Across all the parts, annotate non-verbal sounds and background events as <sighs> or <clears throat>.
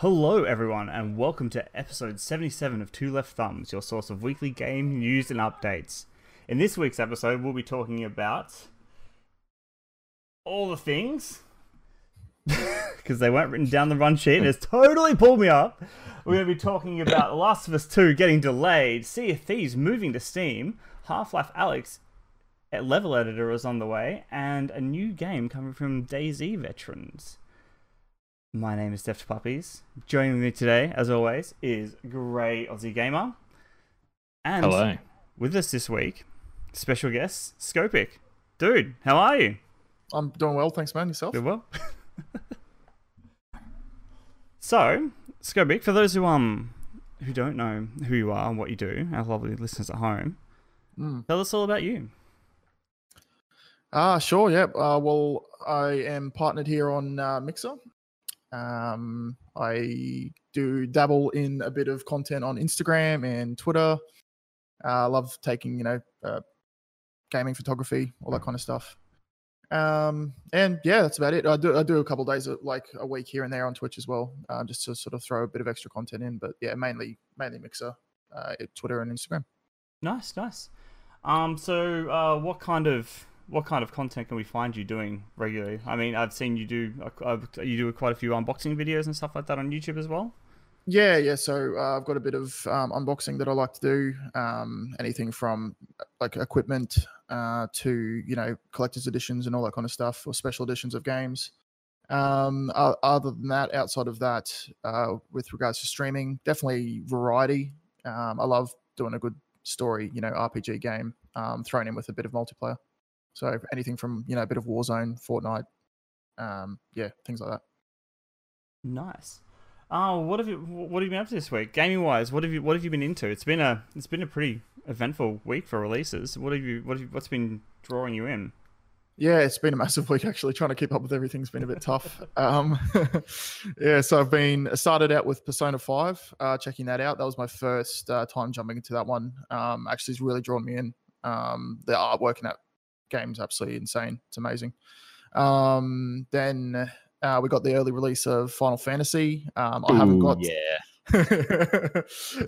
Hello, everyone, and welcome to episode 77 of Two Left Thumbs, your source of weekly game news and updates. In this week's episode, we'll be talking about all the things <laughs> because they weren't written down the run sheet. and It's totally pulled me up. We're going to be talking about Last of Us 2 getting delayed, Sea of Thieves moving to Steam, Half Life Alyx at Level Editor is on the way, and a new game coming from DayZ veterans. My name is Deft Puppies. Joining me today, as always, is Grey Aussie Gamer. And Hello. with us this week, special guest, Scopic. Dude, how are you? I'm doing well, thanks, man. Yourself? Good well. <laughs> so, Scopic, for those who um who don't know who you are and what you do, our lovely listeners at home, Mm. tell us all about you. Ah, sure. Yeah. Uh, well, I am partnered here on uh, Mixer. Um, I do dabble in a bit of content on Instagram and Twitter. Uh, I love taking, you know, uh, gaming photography, all that kind of stuff. Um, and yeah, that's about it. I do I do a couple days, of, like a week here and there on Twitch as well, uh, just to sort of throw a bit of extra content in. But yeah, mainly mainly Mixer, uh, Twitter and Instagram. Nice, nice. Um, so uh, what kind of what kind of content can we find you doing regularly? I mean, I've seen you do you do quite a few unboxing videos and stuff like that on YouTube as well. Yeah, yeah. So uh, I've got a bit of um, unboxing that I like to do. Um, anything from like equipment uh, to you know collector's editions and all that kind of stuff, or special editions of games. Um, other than that, outside of that, uh, with regards to streaming, definitely variety. Um, I love doing a good story, you know, RPG game um, thrown in with a bit of multiplayer. So anything from you know a bit of Warzone, Fortnite, um, yeah, things like that. Nice. Oh, what have you what have you been up to this week, gaming wise? What have you what have you been into? It's been a it's been a pretty eventful week for releases. What have you what have you, what's been drawing you in? Yeah, it's been a massive <laughs> week actually. Trying to keep up with everything's been a bit tough. <laughs> Um, <laughs> yeah, so I've been started out with Persona Five, uh, checking that out. That was my first uh, time jumping into that one. Um, actually, it's really drawn me in. Um, the artwork in that game's absolutely insane. It's amazing. Um, then uh, we got the early release of Final Fantasy. Um, I haven't got Yeah. <laughs>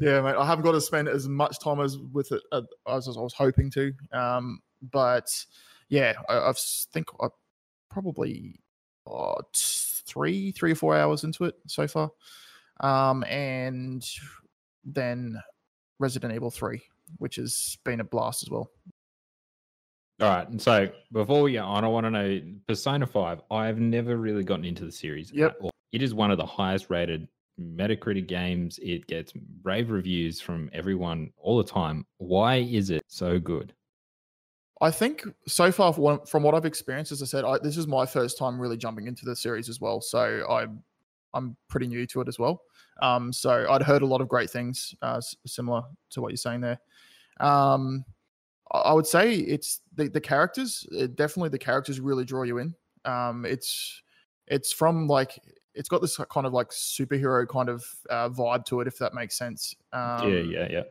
yeah, mate. I haven't got to spend as much time as with it uh, as I was hoping to. Um, but yeah, I, I've think I probably three, three or four hours into it so far. Um, and then Resident Evil Three, which has been a blast as well. All right. And so before we go on, I want to know Persona 5. I've never really gotten into the series. Yep. at all. It is one of the highest rated Metacritic games. It gets rave reviews from everyone all the time. Why is it so good? I think so far, from what, I've experienced, as I said, I, this is my first time really jumping into the series as well. So I'm I'm pretty new to it as well. Um, so I'd heard a lot of great things, uh, similar to what you're saying there. Um, I would say it's the the characters. It, definitely, the characters really draw you in. Um, it's it's from like it's got this kind of like superhero kind of uh, vibe to it, if that makes sense. Um, yeah, yeah, yeah.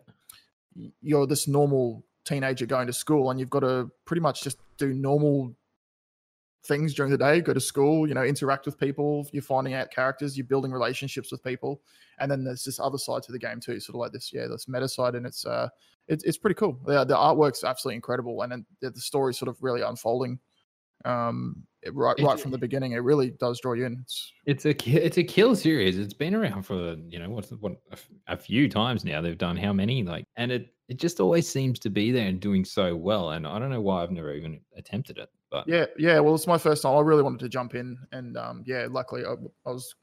you're this normal teenager going to school and you've got to pretty much just do normal things during the day go to school you know interact with people you're finding out characters you're building relationships with people and then there's this other side to the game too sort of like this yeah this meta side and it's uh it's, it's pretty cool the, the artwork's absolutely incredible and then the, the story's sort of really unfolding um it- right It- right from the beginning it really does draw you in it's, It's a it's a kill series. It's been around for you know what's what a f- a few times now. They've done how many like, and it it just always seems to be there and doing so well. And I don't know why I've never even attempted it. But Yeah, yeah. Well, it's my first time. I really wanted to jump in, and um, yeah, luckily I, I was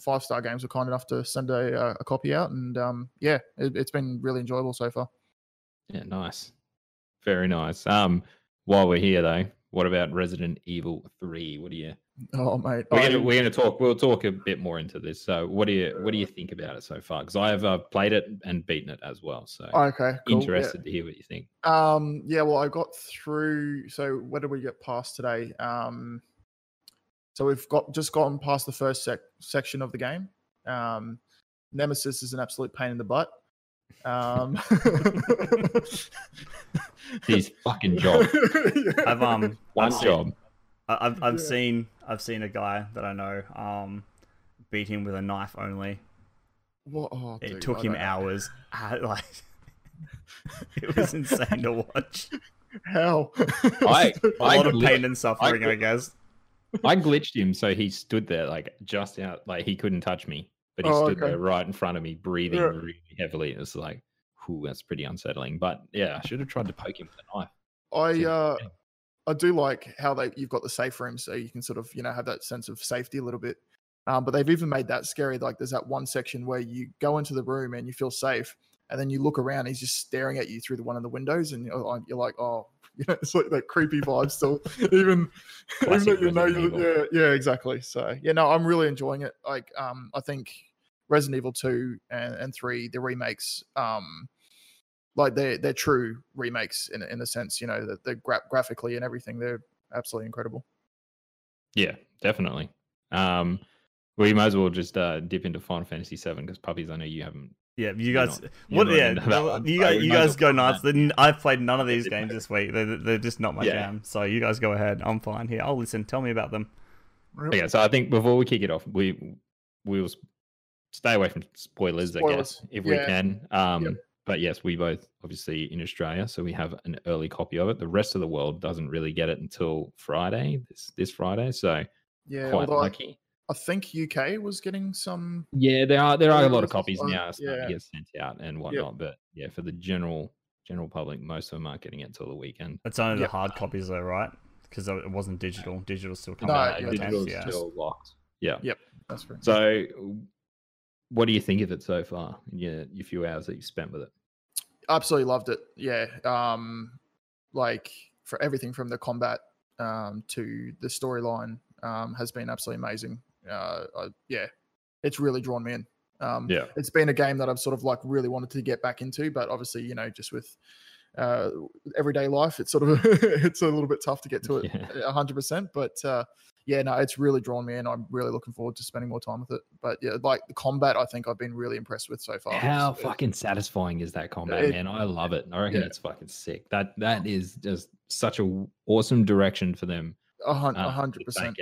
five star games were kind enough to send a, uh, a copy out, and um, yeah, it, it's been really enjoyable so far. Yeah, nice. Very nice. Um, while we're here though, what about Resident Evil Three? What do you? Oh mate, We're I- gonna we're gonna talk. We'll talk a bit more into this. So, what do you what do you think about it so far? Because I have uh, played it and beaten it as well. So, okay, cool, yeah. interested to hear what you think. Um, yeah. Well, I got through. So where did we get past today? Um, so we've got just gotten past the first sec- section of the game. Um, Nemesis is an absolute pain in the butt. Um, <laughs> His fucking job. <laughs> Yeah. I've um One I've job. I- I've I've Yeah. seen I've seen a guy that I know um beat him with a knife only. What? Oh, It dude, took I him don't hours. Uh, like <laughs> it was <laughs> insane to watch. How? <laughs> I- A I lot of pain and suffering, I, I- guess. I glitched him so he stood there like just out, like he couldn't touch me, but he Oh, stood okay. there right in front of me, breathing Yeah. really heavily. It's like, whew, that's pretty unsettling. But yeah, I should have tried to poke him with a knife. I uh, I do like how they you've got the safe room, so you can sort of you know have that sense of safety a little bit. Um, but they've even made that scary. Like there's that one section where you go into the room and you feel safe, and then you look around, he's just staring at you through the one of the windows, and you're, like- you're like, oh, <laughs> you know, it's like that creepy vibe still. <laughs> even <laughs> even though you know, you, yeah, yeah, exactly. So yeah, no, I'm really enjoying it. Like, um, I think Resident Evil two and, and three, the remakes, um, like they're they're true remakes in a- in a sense. You know that they're gra- graphically and everything, they're absolutely incredible. Yeah, definitely. Um, well, you might as well just uh, dip into Final Fantasy VII because puppies. I know you haven't. Yeah, you guys. not- you're what? not Yeah, into you guys. You guys go go nuts. Then I've played none of these dip <laughs> games this week. They're, they're just not my Yeah. jam. So you guys go ahead. I'm fine here. I'll listen. Tell me about them. Yeah. so I think before we kick it off, we we will stay away from spoilers, I guess, if we can. Um, Yep. But yes, we both obviously in Australia, so we have an early copy of it. The rest of the world doesn't really get it until Friday, this this Friday. So Yeah, quite although I, lucky. I think UK was getting some. Yeah, there are there are a lot of copies fun. now starting Yeah. to get sent out and whatnot. But yeah, for the general general public, most of them aren't getting it till the weekend. It's only Yep. the hard copies though, right? Because it wasn't digital. Digital still coming No, out. yeah, digital Digital's yeah. still locked. Yeah. Yep, that's right. So, what do you think of it so far? in Your your few hours that you spent with it. Absolutely loved it. Yeah. Um, like for everything from the combat um, to the storyline um, has been absolutely amazing. Uh, I, yeah, it's really drawn me in. Um, Yeah. it's been a game that I've sort of like really wanted to get back into, but obviously, you know, just with uh, everyday life, it's sort of <laughs> it's a little bit tough to get to it <laughs> Yeah. hundred percent. But uh, yeah, no, it's really drawn me in. I'm really looking forward to spending more time with it. But yeah, like the combat, I think I've been really impressed with so far. How It's- it- fucking satisfying is that combat, it- man? I love it. I reckon Yeah. it's fucking sick. That that is just such a awesome direction for them. a um, a hundred percent.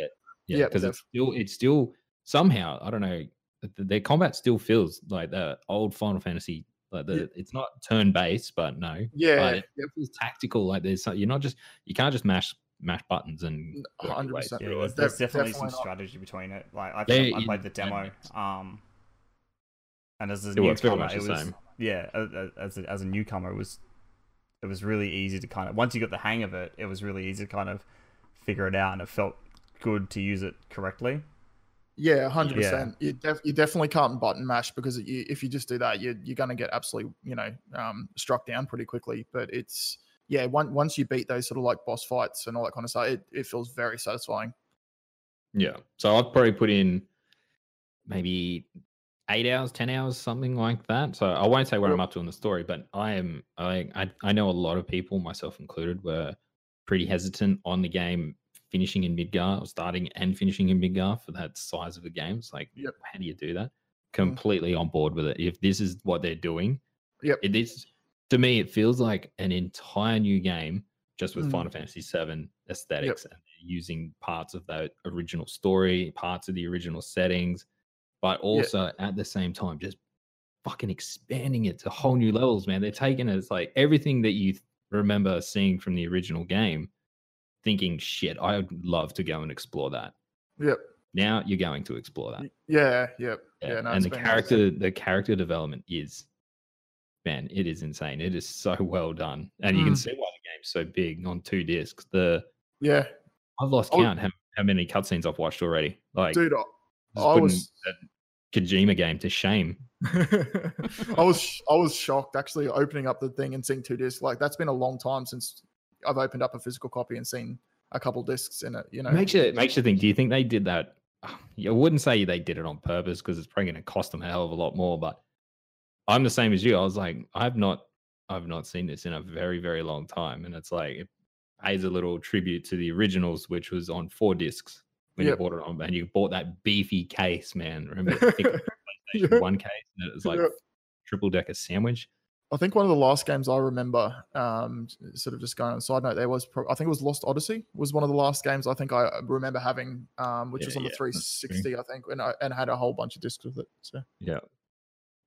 Yeah, because it's still it's still somehow I don't know. th- th- Their combat still feels like the old Final Fantasy. Like the, it's not turn based, but no, Yeah, but it feels tactical. Like there's some- you're not just you can't just mash mash buttons and a work your hundred way percent. Yeah, there's, there's Def- definitely some not. strategy between it. Like I, There I played the demo, and um, and as a Yeah, well, it's very newcomer, much it was same. yeah, a- a- as a, as a newcomer, it was it was really easy to kind of once you got the hang of it, it was really easy to kind of figure it out, and it felt good to use it correctly. Yeah, hundred Yeah. percent. You def- you definitely can't button mash because you, if you just do that, you you're gonna get absolutely you know um, struck down pretty quickly. But it's yeah, one, once you beat those sort of like boss fights and all that kind of stuff, it, it feels very satisfying. Yeah. So I've probably put in maybe eight hours, ten hours, something like that. So I won't say where I'm up to in the story, but I am I I, I know a lot of people, myself included, were pretty hesitant on the game finishing in Midgar or starting and finishing in Midgar for that size of the game. It's like, Yep. how do you do that? Mm. Completely on board with it. If this is what they're doing, Yep. it is to me, it feels like an entire new game just with Mm. Final Fantasy VII aesthetics and using parts of that original story, parts of the original settings, but also at the same time just fucking expanding it to whole new levels, man. They're taking it, it's like everything that you remember seeing from the original game, thinking, shit, I would love to go and explore that. Yep. Now you're going to explore that. Yeah. Yep. Yeah, Yeah. no, and the character, the character development is, man, it is insane. It is so <laughs> well done, and you can Mm. see why the game's so big on two discs. The Yeah, I've lost Oh. count how, how many cutscenes I've watched already. Like, dude. I, I was- that Kojima game to shame. <laughs> I was I was shocked actually opening up the thing and seeing two discs. Like that's been a long time since I've opened up a physical copy and seen a couple discs in it. You know, makes you makes you think. Do you think they did that? <sighs> I wouldn't say they did it on purpose because it's probably going to cost them a hell of a lot more. But I'm the same as you. I was like, I've not, I've not seen this in a very, very long time, and it's like it pays a little tribute to the originals, which was on four discs when Yep. you bought it on, and you bought that beefy case, man. Remember, I think it was the <laughs> PlayStation Yeah. One case, and it was like Yep. triple decker sandwich. I think one of the last games I remember, um, sort of just going on a side note, there was pro- I think it was Lost Odyssey was one of the last games I think I remember having, um, which Yeah, was on the yeah, 360, I think, and I and had a whole bunch of discs with it. So Yeah.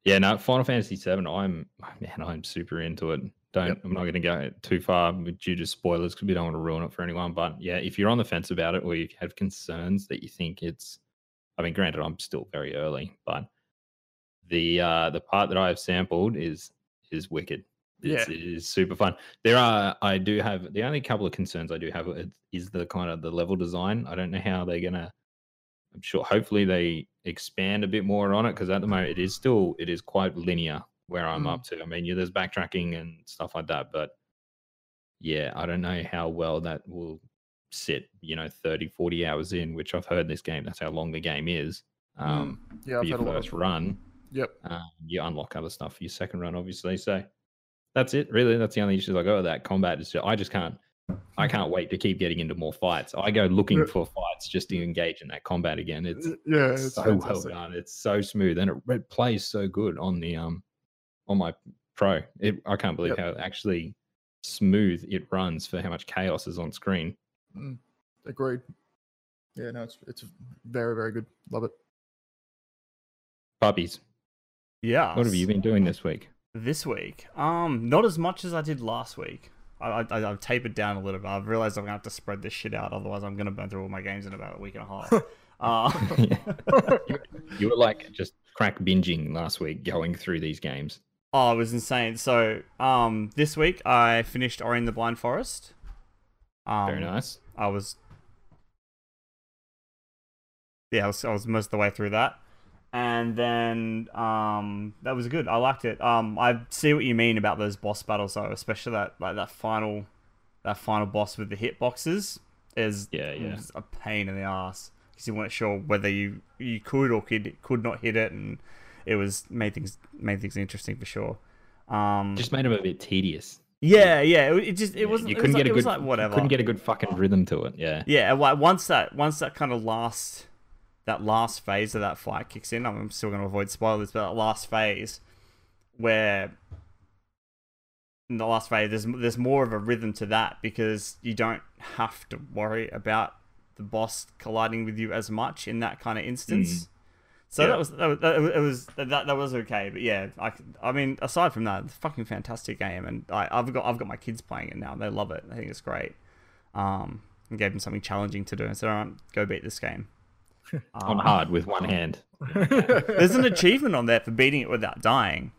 Yeah, no, Final Fantasy Seven. I'm man, I'm super into it. Don't Yep. I'm not going to go too far with- due to spoilers because we don't want to ruin it for anyone. But yeah, if you're on the fence about it or you have concerns that you think it's, I mean, granted, I'm still very early, but the uh the part that I have sampled is is wicked. It's, Yeah. it is super fun. There are I do have the only couple of concerns I do have is- is the kind of the level design. I don't know how they're gonna I'm sure hopefully they expand a bit more on it because at the moment it is still it is quite linear where I'm Mm. up to. I mean, yeah, there's backtracking and stuff like that, but yeah, I don't know how well that will sit, you know, 30, 40 hours in, which I've heard this game, that's how long the game is. Um, yeah, for I've your had a lot first run, Yep. um, you unlock other stuff for your second run, obviously. So that's it, really. That's the only issues I got with that combat. Is just, I just can't, I can't wait to keep getting into more fights. I go looking Yeah. for fights just to engage in that combat again. It's Yeah, it's so well done. It's so smooth, and it, it plays so good on the um on my pro. It, I can't believe Yep. how actually smooth it runs for how much chaos is on screen. Agreed. Yeah, no, it's it's very very good. Love it. Puppies, Yeah. what have you been doing this week? this week? Um, not as much as I did last week. I, I, I've tapered down a little bit. I've realized I'm gonna have to spread this shit out, otherwise I'm gonna burn through all my games in about a week and a half. <laughs> uh, you, <laughs> you were like just crack binging last week, going through these games. oh, it was insane. So, um, this week I finished Ori and the Blind Forest. Um, Very nice. I was, yeah, I was, I was most of the way through that, and then um, that was good. I liked it. Um, I see what you mean about those boss battles, though, especially that like that final, that final boss with the hitboxes is Yeah, yeah. was a pain in the ass because you weren't sure whether you you could or could could not hit it, and it was made things made things interesting for sure. Um, Just made them a bit tedious. yeah, yeah, it, it just it Yeah, wasn't. You it couldn't was get like, a good. like whatever. Couldn't get a good fucking rhythm to it. Yeah. Yeah, like once that once that kind of last that last phase of that fight kicks in, I'm still going to avoid spoilers, but that last phase where in the last phase there's there's more of a rhythm to that because you don't have to worry about the boss colliding with you as much in that kind of instance. So Yeah. that was that was, that was- that that was okay, but yeah, I, I mean aside from that, it's a fucking fantastic game, and I, I've got I've got my kids playing it now, they love it. I think it's great. Um, and gave them something challenging to do, and said, "All right, go beat this game." On Um, hard with one hand. <laughs> There's an achievement on there for beating it without dying.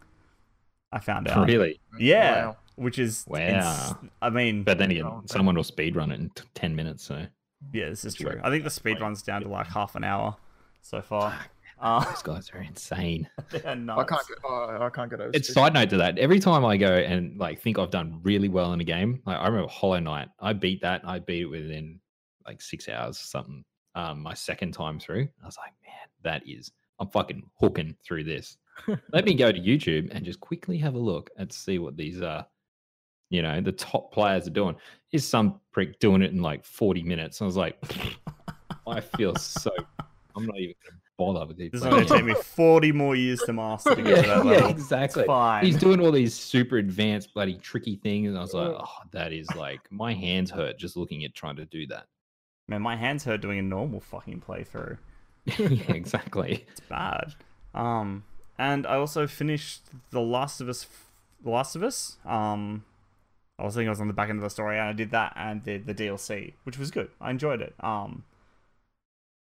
I found out. Really? Yeah, Wow. which is Wow. ins- I mean, But then again, Oh, someone will speed run it in t- ten minutes. So yeah, this is It's true. like- I think the speed runs down to like half an hour so far. Uh, those guys are insane. <laughs> they're I nuts. can't get I, I can't get over. It's speed. side note to that. Every time I go and like think I've done really well in a game, like I remember Hollow Knight. I beat that. I beat it within like six hours or something. Um, my second time through, I was like, man, that is I'm fucking hooking through this. <laughs> Let me go to YouTube and just quickly have a look and see what these uh you know the top players are doing. Is some prick doing it in like 40 minutes? I was like, I feel so. <laughs> I'm not even gonna bother with these. This is going to take me 40 more years to master to get to yeah, that <laughs> yeah, exactly. It's fine. He's doing all these super advanced, bloody tricky things, and I was like, oh, that is like my hands hurt just looking at trying to do that. Man, my hands hurt doing a normal fucking playthrough. <laughs> yeah, exactly. It's bad. Um, and I also finished The Last of Us. The Last of Us. Um, I was thinking I was on the back end of the story, and I did that and did the DLC, which was good. I enjoyed it. Um,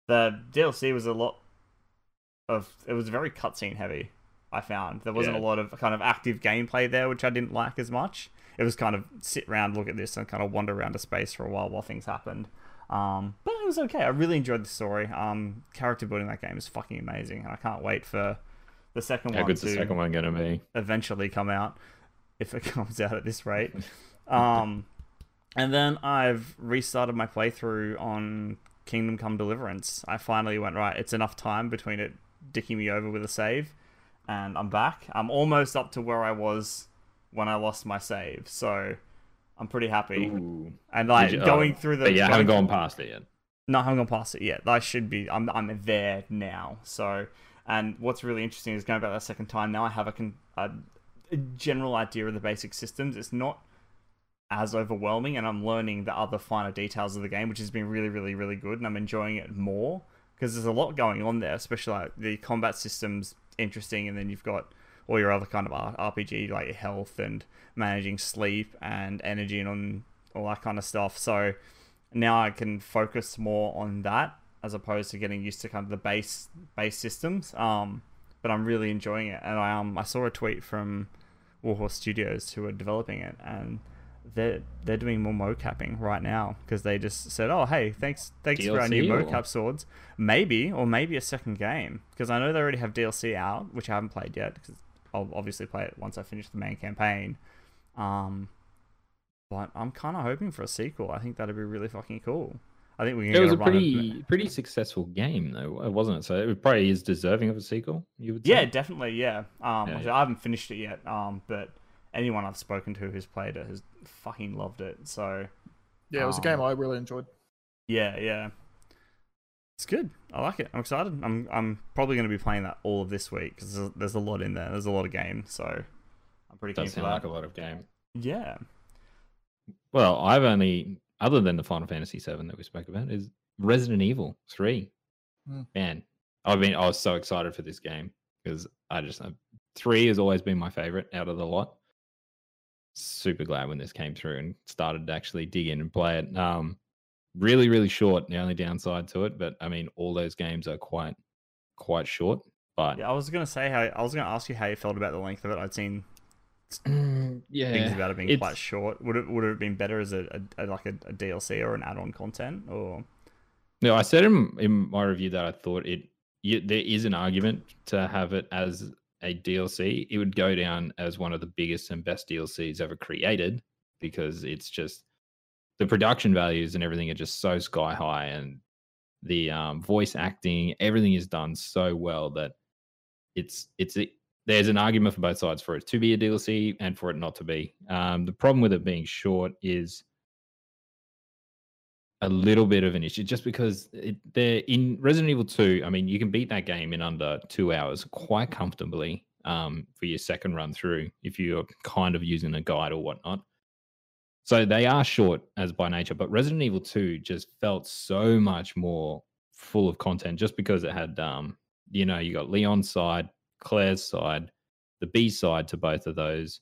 the DLC was a lot of. It was very cutscene heavy. I found there wasn't Yeah. a lot of kind of active gameplay there, which I didn't like as much. It was kind of sit around, look at this, and kind of wander around a space for a while while things happened. Um, but it was okay. I really enjoyed the story. Um, character building in that game is fucking amazing, and I can't wait for the second How one good's to the second one gonna be? eventually come out, if it <laughs> comes out at this rate. Um, and then I've restarted my playthrough on Kingdom Come Deliverance. I finally went right. It's enough time between it dicking me over with a save, and I'm back. I'm almost up to where I was when I lost my save, so I'm pretty happy. Ooh. And like you- going oh, through the But yeah, I haven't gone past it yet. no, I haven't gone past it yet. I should be. I'm. I'm there now. So, and what's really interesting is going back that second time. Now I have a, con- a a general idea of the basic systems. It's not as overwhelming, and I'm learning the other finer details of the game, which has been really, really, really good, and I'm enjoying it more because there's a lot going on there, especially like the combat systems interesting, and then you've got all your other kind of RPG like health and managing sleep and energy and all that kind of stuff. So now I can focus more on that as opposed to getting used to kind of the base base systems. Um, but I'm really enjoying it, and I um I saw a tweet from Warhorse Studios who are developing it, and they're they're doing more mocapping right now because they just said, "Oh, hey, thanks thanks for our new DLC or- mocap swords, maybe or maybe a second game because I know they already have DLC out, which I haven't played yet because I'll obviously play it once I finish the main campaign. Um, but I'm kind of hoping for a sequel. I think that'd be really fucking cool. I think we can. It was a run of- pretty pretty successful game though, wasn't it? So it probably is deserving of a sequel. You would say. Yeah, definitely. Yeah. Um, Yeah, yeah. I haven't finished it yet. Um, but anyone I've spoken to who's played it has fucking loved it. So Yeah, it was a Um, game I really enjoyed. yeah, yeah, it's good. I like it. I'm excited. I'm I'm probably going to be playing that all of this week because there's, there's a lot in there. There's a lot of game, so I'm pretty keen does for sound like a lot of game. Yeah. Well, I've only other than the Final Fantasy VII that we spoke about is Resident Evil Three. Hmm. Man, I mean, I was so excited for this game because I just uh, three has always been my favorite out of the lot. Super glad when this came through and started to actually dig in and play it. Um, really, really short. The only downside to it, but I mean, all those games are quite, quite short. But Yeah, I was gonna say how I was gonna ask you how you felt about the length of it. I'd seen <clears throat> yeah, things about it being it's- quite short. Would it would it have been better as a, a, a like a, a DLC or an add-on content or? No, I said in, in my review that I thought it you, there is an argument to have it as a DLC. It would go down as one of the biggest and best DLCs ever created because it's just the production values and everything are just so sky high, and the um, voice acting, everything is done so well that it's it's a, there's an argument for both sides for it to be a DLC and for it not to be. Um, the problem with it being short is a little bit of an issue just because it, they're in Resident Evil 2. I mean, you can beat that game in under two hours quite comfortably um, for your second run through if you're kind of using a guide or whatnot. So they are short as by nature, but Resident Evil 2 just felt so much more full of content just because it had, um, you know, you got Leon's side, Claire's side, the B side to both of those,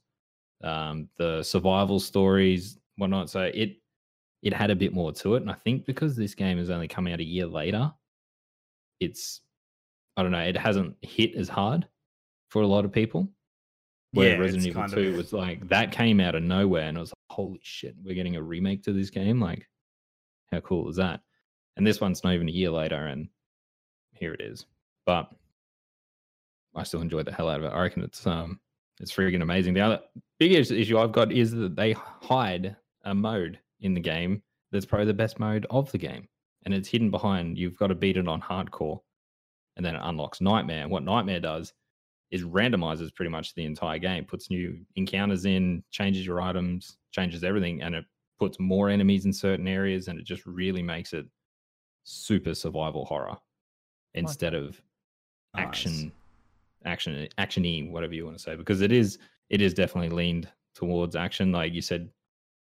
um, the survival stories, whatnot. So it it had a bit more to it. And I think because this game has only come out a year later, it's I don't know, it hasn't hit as hard for a lot of people. Where Yeah, Resident Evil 2 of- was like that came out of nowhere and I was holy shit, we're getting a remake to this game. Like, how cool is that? And this one's not even a year later, and here it is. But I still enjoyed the hell out of it. I reckon it's um it's freaking amazing. The other biggest issue I've got is that they hide a mode in the game that's probably the best mode of the game. And it's hidden behind you've got to beat it on hardcore. And then it unlocks Nightmare. What Nightmare does is randomizes pretty much the entire game, puts new encounters in, changes your items, changes everything, and it puts more enemies in certain areas, and it just really makes it super survival horror instead of Nice. action action actiony whatever you want to say because it is it is definitely leaned towards action like you said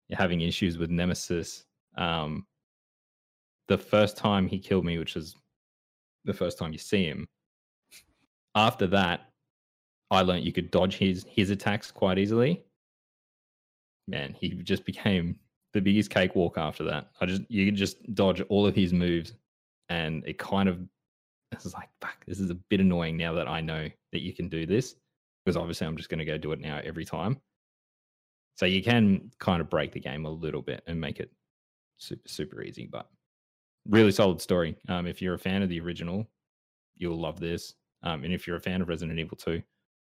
you're having issues with nemesis um the first time he killed me which is the first time you see him after that i learned you could dodge his his attacks quite easily. Man he just became the biggest cakewalk after that. I just you could just dodge all of his moves and it kind of this is like fuck this is a bit annoying now that i know that you can do this because obviously i'm just going to go do it now every time. So you can kind of break the game a little bit and make it super super easy but really solid story. Um, if you're a fan of the original you'll love this. Um, and if you're a fan of resident evil 2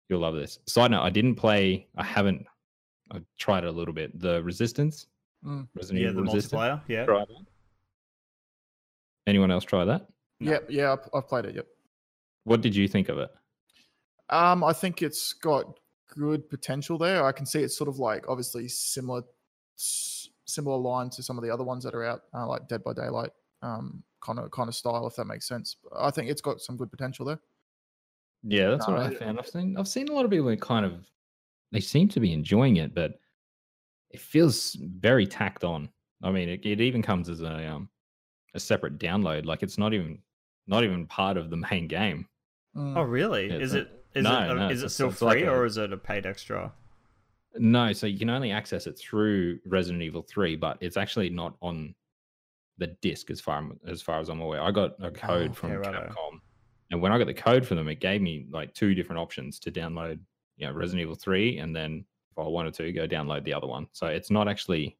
you'll love this side note i didn't play i haven't i tried it a little bit the resistance Mm. resident Yeah, the resistance multiplayer. Yeah. try that anyone else try that No. Yep, yeah, I've, I've played it. Yep. what did you think of it Um, I think it's got good potential there. I can see it's sort of like obviously similar, similar line to some of the other ones that are out, uh, like Dead by Daylight, um, kind of kind of style, if that makes sense. But I think it's got some good potential there. Yeah, that's what I found. I've seen I've seen a lot of people kind of they seem to be enjoying it, but it feels very tacked on. I mean, it, it even comes as a um a separate download. Like it's not even not even part of the main game. Mm. Oh, really? Yeah, is so- it is No, it uh, no, is it still it's like free a- or is it a paid extra? No, so you can only access it through Resident Evil 3, but it's actually not on the disc as far as far as I'm aware. I got a code from Oh, okay, righto. Capcom. And when I got the code for them, it gave me like two different options to download, you know, Resident Evil 3 and then if I wanted to go download the other one. So it's not actually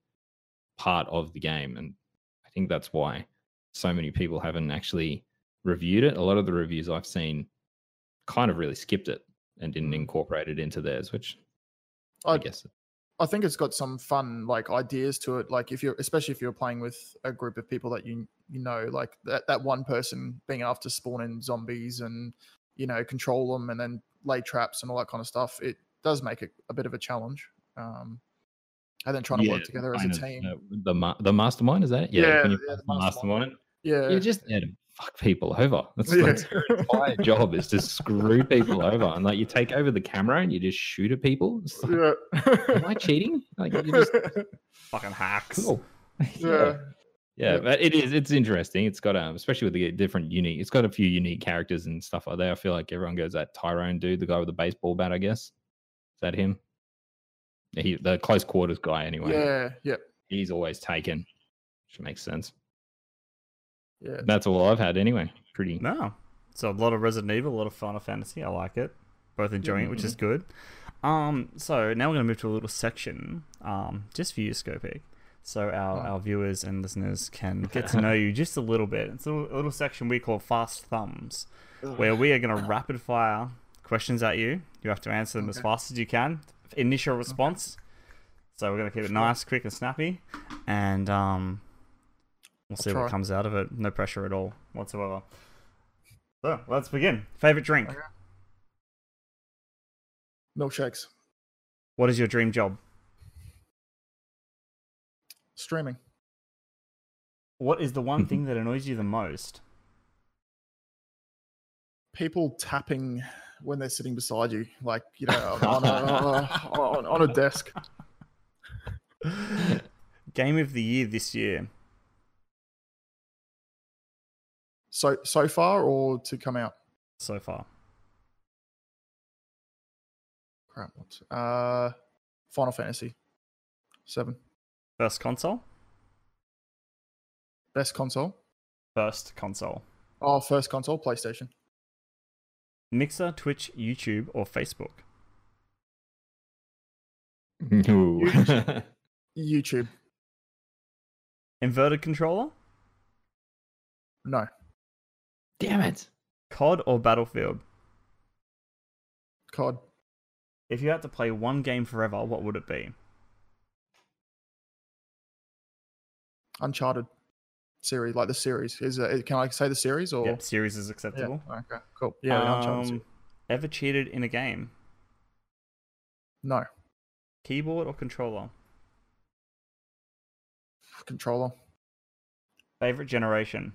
part of the game and I think that's why so many people haven't actually reviewed it. A lot of the reviews I've seen kind of really skipped it and didn't Mm. incorporate it into theirs, which I, I, guess I think it's got some fun like ideas to it. Like if you're, especially if you're playing with a group of people that you you know, like that that one person being able to spawn in zombies and you know control them and then lay traps and all that kind of stuff. It does make it a bit of a challenge. Um, and then trying to work together as a of, team. uh, the ma- the mastermind is that it? Yeah, you yeah, the the mastermind, yeah, you're just fuck people over. That's, Yeah. that's your entire job is to screw people over, and like you take over the camera and you just shoot at people. It's like, yeah. Am I cheating? Like you just <laughs> Fucking hacks. cool. <laughs> yeah. yeah, Yeah. but it is. It's interesting. It's got um, especially with the different unique. It's got a few unique characters and stuff like that. I feel like everyone goes that Tyrone dude, the guy with the baseball bat. I guess is that him? Yeah, he the close quarters guy. Anyway, Yeah, yeah, he's always taken, which makes sense. Yeah. That's all I've had anyway. Pretty. No. So a lot of Resident Evil, a lot of Final Fantasy. I like it. Both enjoying it, which is good. Um, so now we're gonna move to a little section, um, just for you, Scopig. So our, Oh. our viewers and listeners can <laughs> get to know you just a little bit. It's a little, a little section we call Fast Thumbs, where we are gonna rapid fire questions at you. You have to answer them as fast as you can. Initial response. So we're gonna keep it nice, quick, and snappy, and um, we'll see what comes out of it. No pressure at all whatsoever. So let's begin. Favorite drink? Okay. Milkshakes. What is your dream job? Streaming. What is the one thing <laughs> that annoys you the most? People tapping when they're sitting beside you, like you know, <laughs> on a, on, on a desk. Game of the year this year. So so far, or to come out? so far. Crap. What? Uh, Final Fantasy. Seven. First console? Best console. First console. Oh, first console, PlayStation. Mixer, Twitch, YouTube, or Facebook? <laughs> Ooh. YouTube. Inverted controller? No. Damn it. COD or Battlefield? COD. If you had to play one game forever, what would it be? Uncharted series, like the series. Is it, can I say the series or? Yep, series is Yeah. acceptable. Okay. Cool. Yeah. the Uncharted series. Um, ever cheated in a game? No. Keyboard or controller? Controller. Favorite generation?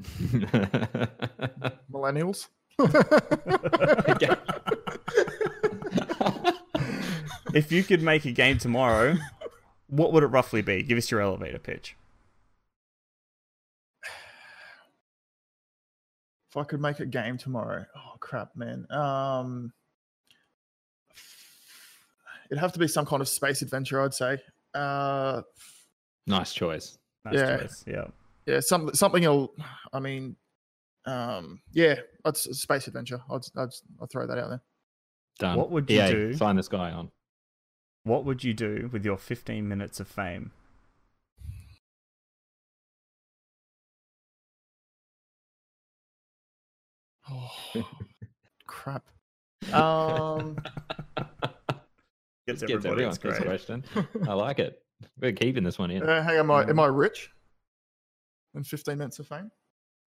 <laughs> Millennials. <laughs> If you could make a game tomorrow, what would it roughly be? Give us your elevator pitch. if I could make a game tomorrow, oh crap, man. Um, it'd have to be some kind of space adventure, I'd say. Uh, nice choice. Nice Yeah. choice. Yeah. Yeah, some something. I'll, I mean, um, yeah, it's a space adventure. I'd, I'd I'll throw that out there. Done. What would you EA, do? Sign this guy on. What would you do with your 15 minutes of fame? Oh, <laughs> crap. <laughs> Um, Gets Gets everybody. everyone's It's great. question. I like it. We're keeping this one in. uh, hang on, am I am I rich? In fifteen minutes of fame?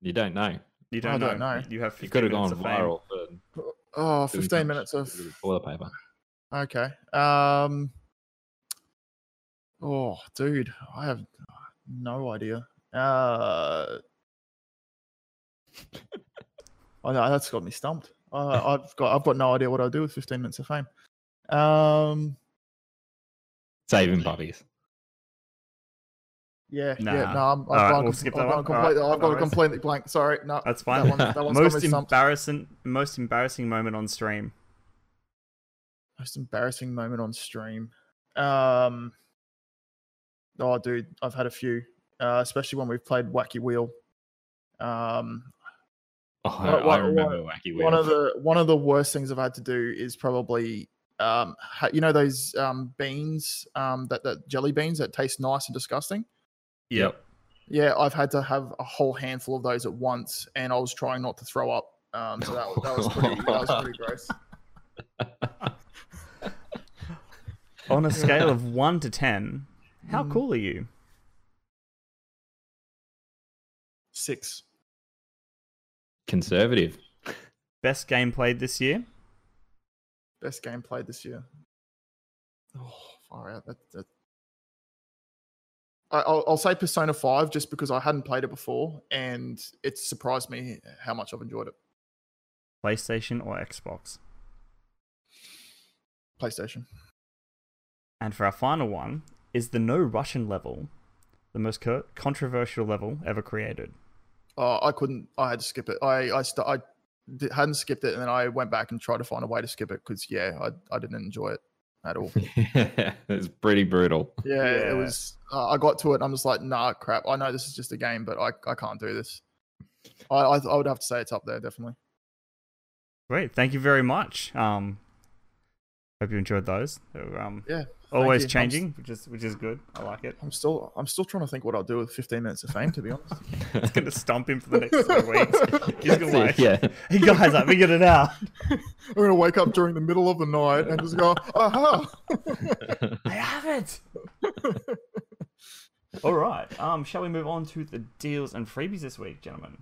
You don't know. You don't, know. don't know. You have You could have gone minutes of fame. viral for Oh, 15 minutes of with toilet paper. Okay. Um. Oh, dude, I have no idea. Uh. <laughs> Oh, no, that's got me stumped. Uh, I've got I've got no idea what I'll do with 15 minutes of fame. Um, Saving puppies. Yeah, Nah. yeah, no, I'm, I've All right, gone, we'll I've gone one. completely, All right, I've got no a completely blank. Sorry, no, That's fine. one- that one's got most me stumped. embarrassing, most embarrassing moment on stream. Most embarrassing moment on stream. Um, oh, dude, I've had a few, uh, especially when we've played Wacky Wheel. Um, Oh, What- I what- remember Wacky Wheel. one of the one of the worst things I've had to do is probably, um, you know those um beans, um, that that jelly beans that taste nice and disgusting. Yep. Yeah, I've had to have a whole handful of those at once, and I was trying not to throw up. Um, so that, that was pretty that was pretty gross. <laughs> On a scale of one to ten, how Mm. cool are you? Six. Conservative. Best game played this year? Best game played this year. Oh, far out. That, that... I'll, I'll say Persona 5 just because I hadn't played it before and it surprised me how much I've enjoyed it. PlayStation or Xbox? PlayStation. And for our final one, is the no Russian level the most co- controversial level ever created? Oh, I couldn't. I had to skip it. I I, st- I hadn't skipped it and then I went back and tried to find a way to skip it because, yeah, I, I didn't enjoy it at all. <laughs> it's pretty brutal. Yeah, Yeah. it was. Uh, I got to it. and I'm just like, nah, crap. I know this is just a game, but I, I can't do this. I, I I would have to say it's up there definitely. Great, thank you very much. Um, hope you enjoyed those. They were, um, Yeah, always you. I'm changing, which is which is good. I like it. I'm still I'm still trying to think what I'll do with 15 minutes of fame. To be honest. <laughs> It's gonna <laughs> stump him for the next three weeks. He's gonna like, yeah. hey guys, I figured it out. <laughs> I'm gonna wake up during the middle of the night and just go, aha. I have it. All right. Um, shall we move on to the deals and freebies this week, gentlemen?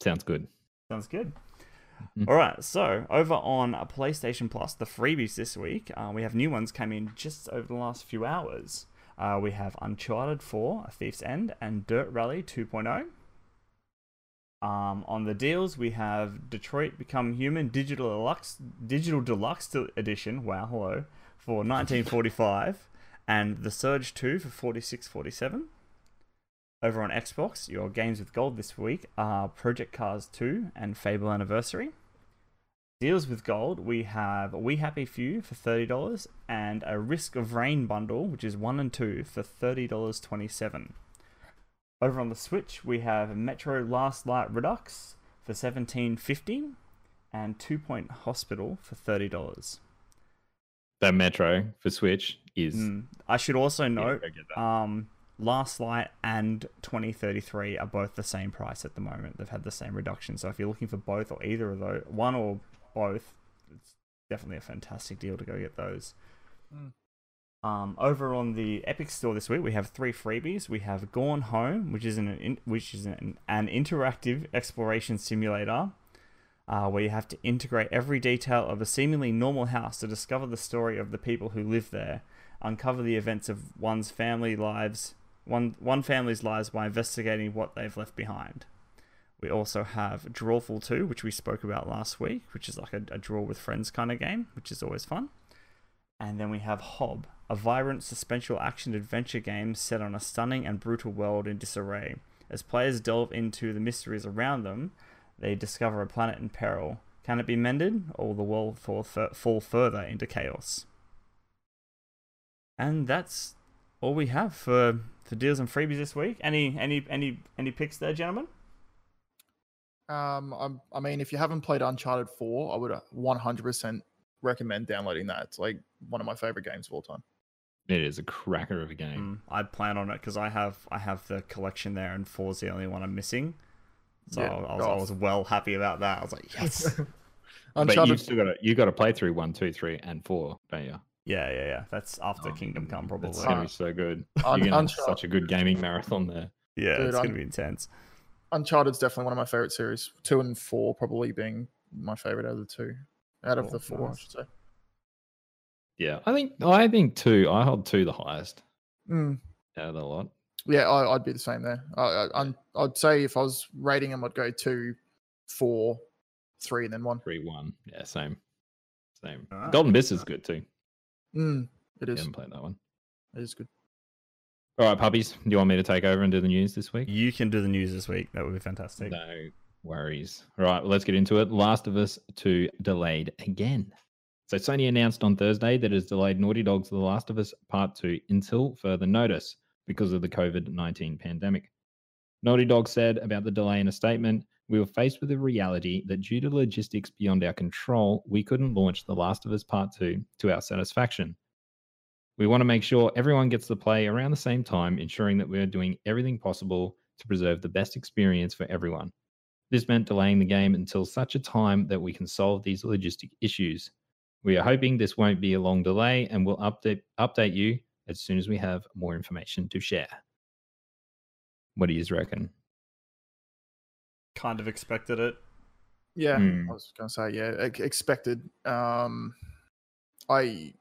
Sounds good. Sounds good. Mhm. All right, so over on PlayStation Plus, the freebies this week, uh, we have new ones came in just over the last few hours. Uh, we have Uncharted 4, A Thief's End, and Dirt Rally 2.0. Um, on the deals, we have Detroit Become Human Digital Deluxe, Digital Deluxe Edition. Wow, hello for 1945, and The Surge 2 for 46.47. Over on Xbox, your games with gold this week are Project Cars 2 and Fable Anniversary. Deals with gold, we have We Happy Few for $30 and a Risk of Rain bundle, which is 1 and 2 for $30.27. Over on the Switch, we have Metro Last Light Redux for $17.50 and Two Point Hospital for $30. That Metro for Switch is. Mm. I should also yeah, note that. um, Last Light and 2033 are both the same price at the moment. They've had the same reduction. So if you're looking for both or either of those, one or both, it's definitely a fantastic deal to go get those. Mm. Um, over on the Epic Store this week, we have three freebies. We have Gone Home, which is an in, which is an, an interactive exploration simulator, uh, where you have to integrate every detail of a seemingly normal house to discover the story of the people who live there, uncover the events of one's family lives, one one family's lives by investigating what they've left behind. We also have Drawful 2, which we spoke about last week, which is like a, a draw with friends kind of game, which is always fun. And then we have Hob, a vibrant suspensual action adventure game set on a stunning and brutal world in disarray. As players delve into the mysteries around them, they discover a planet in peril. Can it be mended, or will the world fall, fall further into chaos? And that's all we have for, for deals and freebies this week. Any any any any picks there, gentlemen? Um, I'm, I mean, if you haven't played Uncharted 4, I would uh, 100% recommend downloading that. It's like one of my favorite games of all time. It is a cracker of a game. Mm, I'd plan on it because I have I have the collection there, and four's the only one I'm missing. So Yeah. I, was, I was well happy about that. I was like, <laughs> yes, But Uncharted, you've still got to you got to play through one, two, three, and four, don't you? Yeah, yeah, yeah. That's after Oh, Kingdom Come, probably. It's gonna be so good. Un- <laughs> You're gonna have such a good gaming marathon there. yeah, Dude, it's gonna I'm- be intense. Uncharted's definitely one of my favorite series. Two and four probably being my favorite out of the two. Out of Cool, the four, nice. I should say. Yeah, I think I think two. I hold two the highest Mm, out of the lot. yeah, I, I'd be the same there. I, I, I'd say if I was rating them, I'd go two, four, three and then one. Three one. Yeah, same. Same. Alright. Golden Abyss is good too. Mm, it I is. haven't played that one. It is good. All right, puppies. Do you want me to take over and do the news this week? You can do the news this week. That would be fantastic. No worries. All right, well, let's get into it. Last of Us 2 delayed again. So Sony announced on Thursday that it has delayed Naughty Dog's The Last of Us Part 2 until further notice because of the COVID 19 pandemic. Naughty Dog said about the delay in a statement We were faced with the reality that due to logistics beyond our control, we couldn't launch The Last of Us Part 2 to our satisfaction. We want to make sure everyone gets to play around the same time, ensuring that we are doing everything possible to preserve the best experience for everyone. This meant delaying the game until such a time that we can solve these logistic issues. We are hoping this won't be a long delay and we'll update update you as soon as we have more information to share. What do you reckon? Kind of expected it. Yeah, Mm. I was going to say yeah, expected. Um, I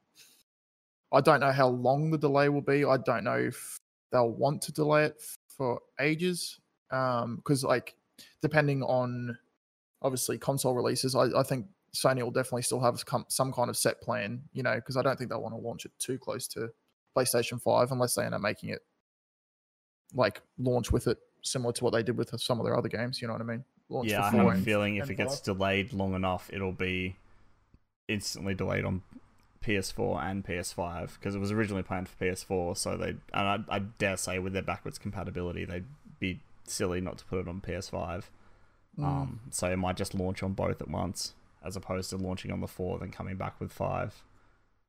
I don't know how long the delay will be. I don't know if they'll want to delay it for ages. Um, because like depending on obviously console releases, I, I think Sony will definitely still have some kind of set plan. You know, because I don't think they'll want to launch it too close to PlayStation Five unless they end up making it like launch with it similar to what they did with some of their other games. You know what I mean? Launch yeah, I for have a feeling if it gets five. delayed long enough, it'll be instantly delayed on PS4 and PS5 because it was originally planned for PS4. So they, and I, I dare say, with their backwards compatibility, they'd be silly not to put it on PS5. Mm. Um, so it might just launch on both at once, as opposed to launching on the four, then coming back with five.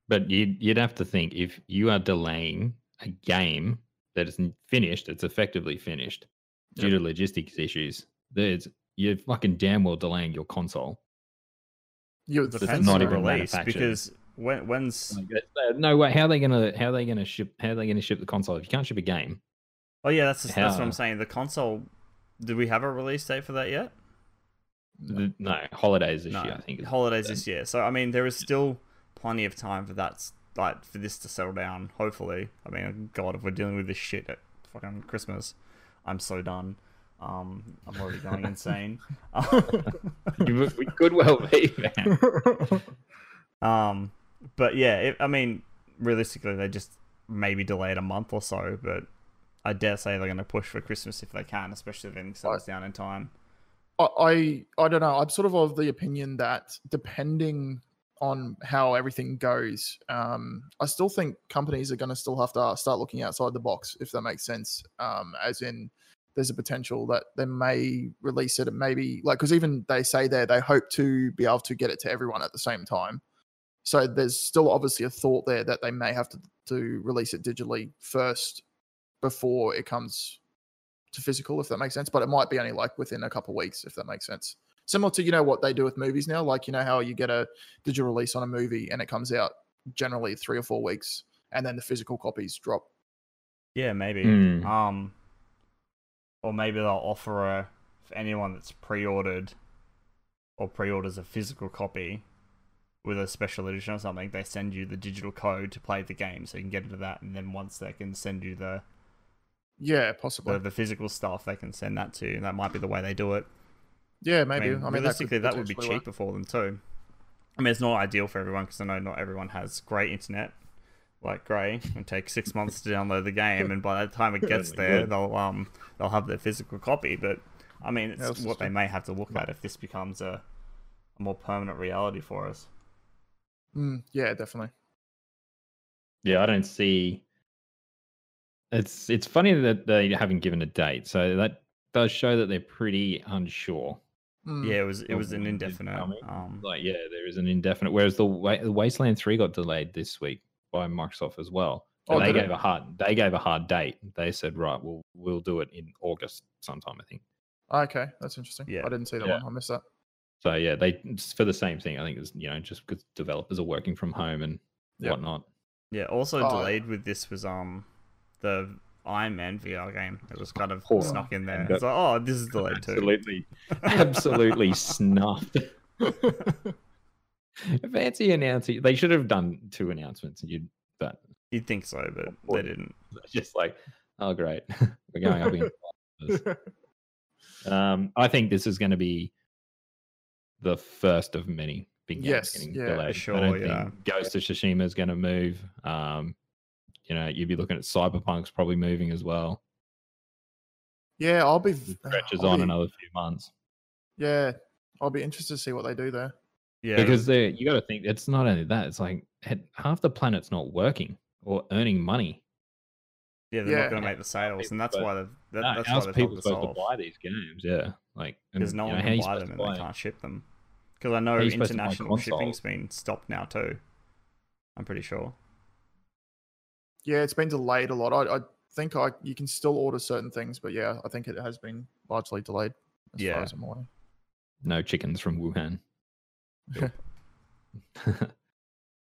But you'd, you'd have to think if you are delaying a game that isn't finished, it's effectively finished due to logistics issues. There's you're fucking damn well delaying your console. You would That's Depends not on the even release because when when's Like, uh, no way. How are they gonna? How are they gonna ship? How are they gonna ship the console if you can't ship a game? oh yeah, that's just, that's what I'm saying. The console. Did we have a release date for that yet? The- No, holidays this no, year. I think. holidays this year. So I mean, there is still plenty of time for that, like for this to settle down. Hopefully, I mean, God, if we're dealing with this shit at fucking Christmas, I'm so done. Um, I'm already going <laughs> insane. You- we could well be. Man. <laughs> um, but yeah, it, I mean, realistically, they just maybe delay it a month or so. But I dare say they're going to push for Christmas if they can, especially if everything settles down in time. I, I I don't know. I'm sort of of the opinion that depending on how everything goes, um, I still think companies are going to still have to start looking outside the box, if that makes sense. Um, as in, there's a potential that they may release it, and maybe like because even they say there they hope to be able to get it to everyone at the same time. So there's still obviously a thought there that they may have to to release it digitally first before it comes to physical, if that makes sense. But it might be only like within a couple weeks, if that makes sense. Similar to you know what they do with movies now, like you know how you get a digital release on a movie and it comes out generally three or four weeks, and then the physical copies drop. Yeah, maybe. Hmm. Um, or maybe they'll offer a for anyone that's pre-ordered or pre-orders a physical copy with a special edition or something. They send you the digital code to play the game, so you can get into that, and then once they can send you the Yeah, possibly. the, the physical stuff, they can send that to you. That might be the way they do it. Yeah, I maybe. mean, I mean, realistically, that, that, would be potentially work. cheaper for them too. I mean, it's not ideal for everyone because I know not everyone has great internet like Gray. and take six months to download the game, and by the time it gets <laughs> there, God. they'll um they'll have their physical copy. But I mean, it's Yeah, that's what they true. may have to look at if this becomes a, a more permanent reality for us. Mm, yeah, definitely. Yeah, I don't see. It's it's funny that they haven't given a date, so that does show that they're pretty unsure. Mm, Yeah, it was it was an when it is indefinite. Um, Like, yeah, there is an indefinite. Whereas the, the Wasteland Three got delayed this week by Microsoft as well. But Oh, they did it? gave a hard they gave a hard date. They said, right, we'll we'll do it in August sometime, I think. Okay, that's interesting. Yeah. I didn't see that Yeah. one. I missed that. So yeah, they it's for the same thing. I think it's you know just because developers are working from home and Yep. whatnot. yeah. Also Oh, delayed with this was um the Iron Man VR game. It was kind of Poor snuck in there. It's like, oh, this is delayed too. Absolutely, <laughs> absolutely snuffed. <laughs> Fancy announcing. They should have done two announcements. You, but You'd think so, but Poor- they didn't. <laughs> just like, oh great, we're going up against. Um, I think this is going to be the first of many big games Yes, getting yeah, delayed. sure, I don't yeah. think Ghost of Tsushima is going to move. Um, you know, you'd be looking at Cyberpunk's probably moving as well. Yeah, I'll be It uh, stretches I'll on be- another few months Yeah, I'll be interested to see what they do there. Yeah, because they you got to think it's not only that; it's like half the planet's not working or earning money. yeah, they're yeah. not going to make the sales, and that's But- why they've that, No, that's how's why they've people told to supposed solve. to buy these games? Yeah, like and, Because no you one know, can buy them and buy they can't ship them. Because I know How you supposed to buy international shipping's been stopped now too. I'm pretty sure. Yeah, it's been delayed a lot. I, I think I you can still order certain things, but yeah, I think it has been largely delayed as Yeah. far as I'm aware. No chickens from Wuhan. <laughs> <laughs>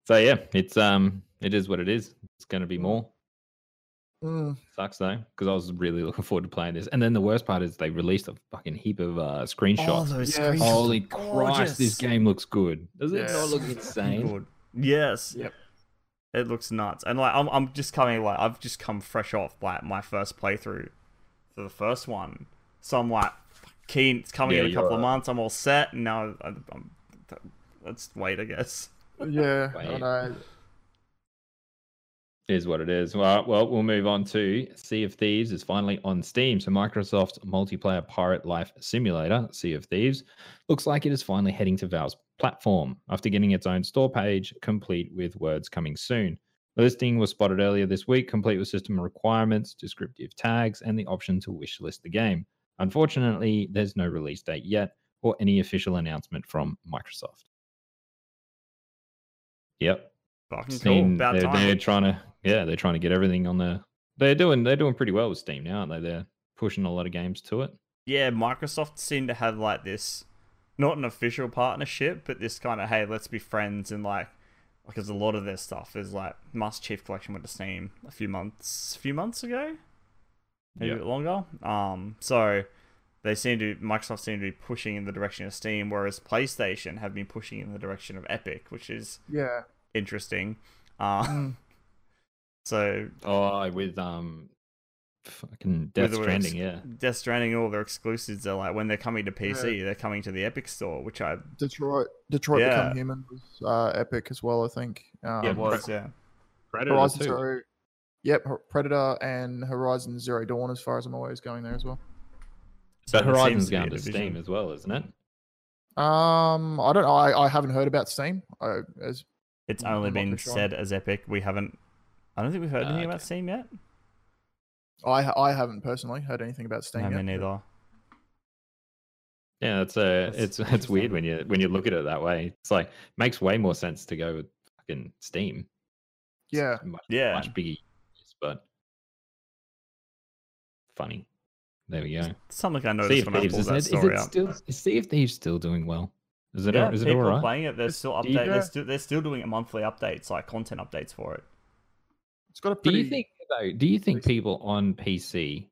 so yeah, it's um, it is what it is. It's going to be more. Mm, Sucks though, because I was really <laughs> looking forward to playing this. And then the worst part is they released a fucking heap of uh, screenshots. those Yeah. screenshots Holy Christ, this game looks good. Does it Yeah. not look insane? good. Yes. Yep. It looks nuts, and like I'm, I'm just coming like I've just come fresh off like my first playthrough for the first one, so I'm like keen. It's coming Yeah, in a couple of months. I'm all set, and now I'm, I'm, let's wait, I guess. yeah, I Wait. know. Is what it is. Well, well, we'll move on to Sea of Thieves is finally on Steam. So Microsoft's multiplayer pirate life simulator, Sea of Thieves, looks like it is finally heading to Valve's platform after getting its own store page, complete with words coming soon. The listing was spotted earlier this week, complete with system requirements, descriptive tags, and the option to wishlist the game. Unfortunately, there's no release date yet or any official announcement from Microsoft. Yep, Fucking cool. Steam, About they're, time. they're trying to, yeah, they're trying to get everything on the. They're doing, they're doing pretty well with Steam now, aren't they? They're pushing a lot of games to it. yeah, Microsoft seemed to have like this, not an official partnership, but this kind of hey, let's be friends and like, because a lot of their stuff is like Master Chief Collection went to Steam a few months, a few months ago, maybe a bit longer. Um, so they seem to Microsoft seem to be pushing in the direction of Steam, whereas PlayStation have been pushing in the direction of Epic, which is Yeah. Interesting. Uh, Mm. <laughs> so Oh, with um, fucking Death with Stranding, their yeah. Death Stranding, all their exclusives are like when they're coming to PC, they're coming to the Epic Store, which I Detroit, Detroit Yeah. Become Human was uh, epic as well. I think. Um, Yeah, it was yeah. Predator Horizon too. Zero. Yep, Predator and Horizon Zero Dawn, as far as I'm aware, is going there as well. So But there seems Horizon's to be a going to division. Steam as well, isn't it? Um, I don't know. I, I haven't heard about Steam. I, as It's I'm only been sure. said as Epic. We haven't. I don't think we've heard Ah, anything okay. about Steam yet. I I haven't personally heard anything about Steam no, yet. me but- neither. Yeah, it's a, That's it's it's weird when you when you look at it that way. It's like makes way more sense to go with fucking Steam. It's Yeah. much, Yeah. much bigger, but funny. There we go. Something I Sea noticed of when I pulled isn't that it? Is story it up. still is Sea of Thieves still doing well? Is it yeah, is it people all are playing it. They're still update. Yeah. They're still they're still doing monthly updates, like content updates for it. It's got a Do you think though? Do you think people on PC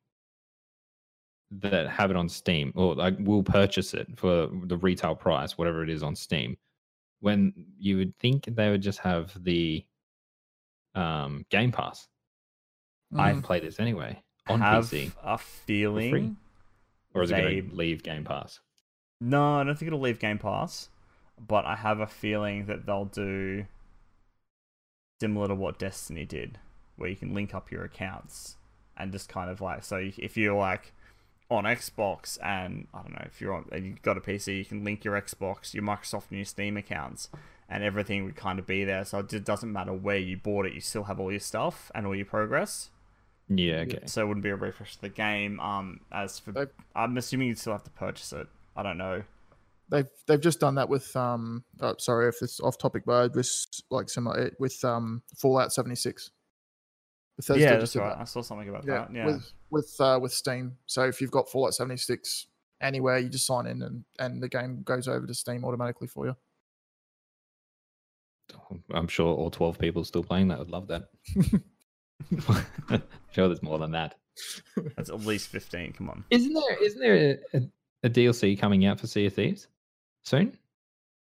that have it on Steam or like will purchase it for the retail price, whatever it is on Steam, when you would think they would just have the um, Game Pass? I Mm, play this anyway on have PC, a feeling. or is it going to leave Game Pass? No, I don't think it'll leave Game Pass, but I have a feeling that they'll do similar to what Destiny did, where you can link up your accounts and just kind of like so if you're like on Xbox and I don't know if you're on and you've got a PC, you can link your Xbox, your Microsoft, and your Steam accounts, and everything would kind of be there. So it doesn't matter where you bought it, you still have all your stuff and all your progress. Yeah, okay. So it wouldn't be a refresh of the game. Um, as for I'm assuming you'd still have to purchase it. I don't know. They've they've just done that with um. Oh, sorry if it's off topic, but this like similar with um Fallout 76. Bethesda yeah, that's right. that. I saw something about Yeah, that. Yeah. with with uh, with Steam. So if you've got Fallout 76 anywhere, you just sign in and and the game goes over to Steam automatically for you. I'm sure all 12 people still playing that would love that. <laughs> <laughs> sure, there's more than that. That's at least 15. Come on. Isn't there? Isn't there a, a, a DLC coming out for Sea of Thieves soon?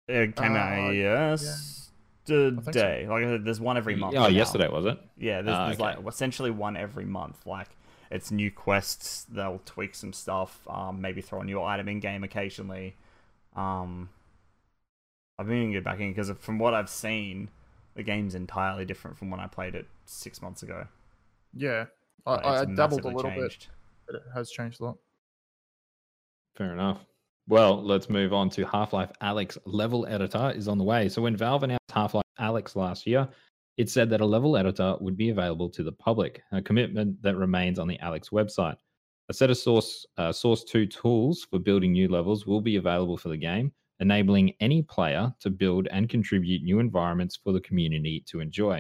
It came Uh, out yeah. yes, so. today. Like I said, there's one every month. Oh, now. yesterday was it? Yeah, there's, Ah, there's okay. like essentially one every month. Like it's new quests. They'll tweak some stuff. Um, maybe throw a new item in game occasionally. Um, I've been meaning to get back in because from what I've seen, the game's entirely different from when I played it six months ago. Yeah, I, Like, I dabbled a massively little bit, but it has changed a lot. Fair enough. Well, let's move on to Half Life Alyx level editor is on the way. So, when Valve announced Half Life Alyx last year, it said that a level editor would be available to the public, a commitment that remains on the Alyx website. A set of Source uh, Source 2 tools for building new levels will be available for the game, enabling any player to build and contribute new environments for the community to enjoy.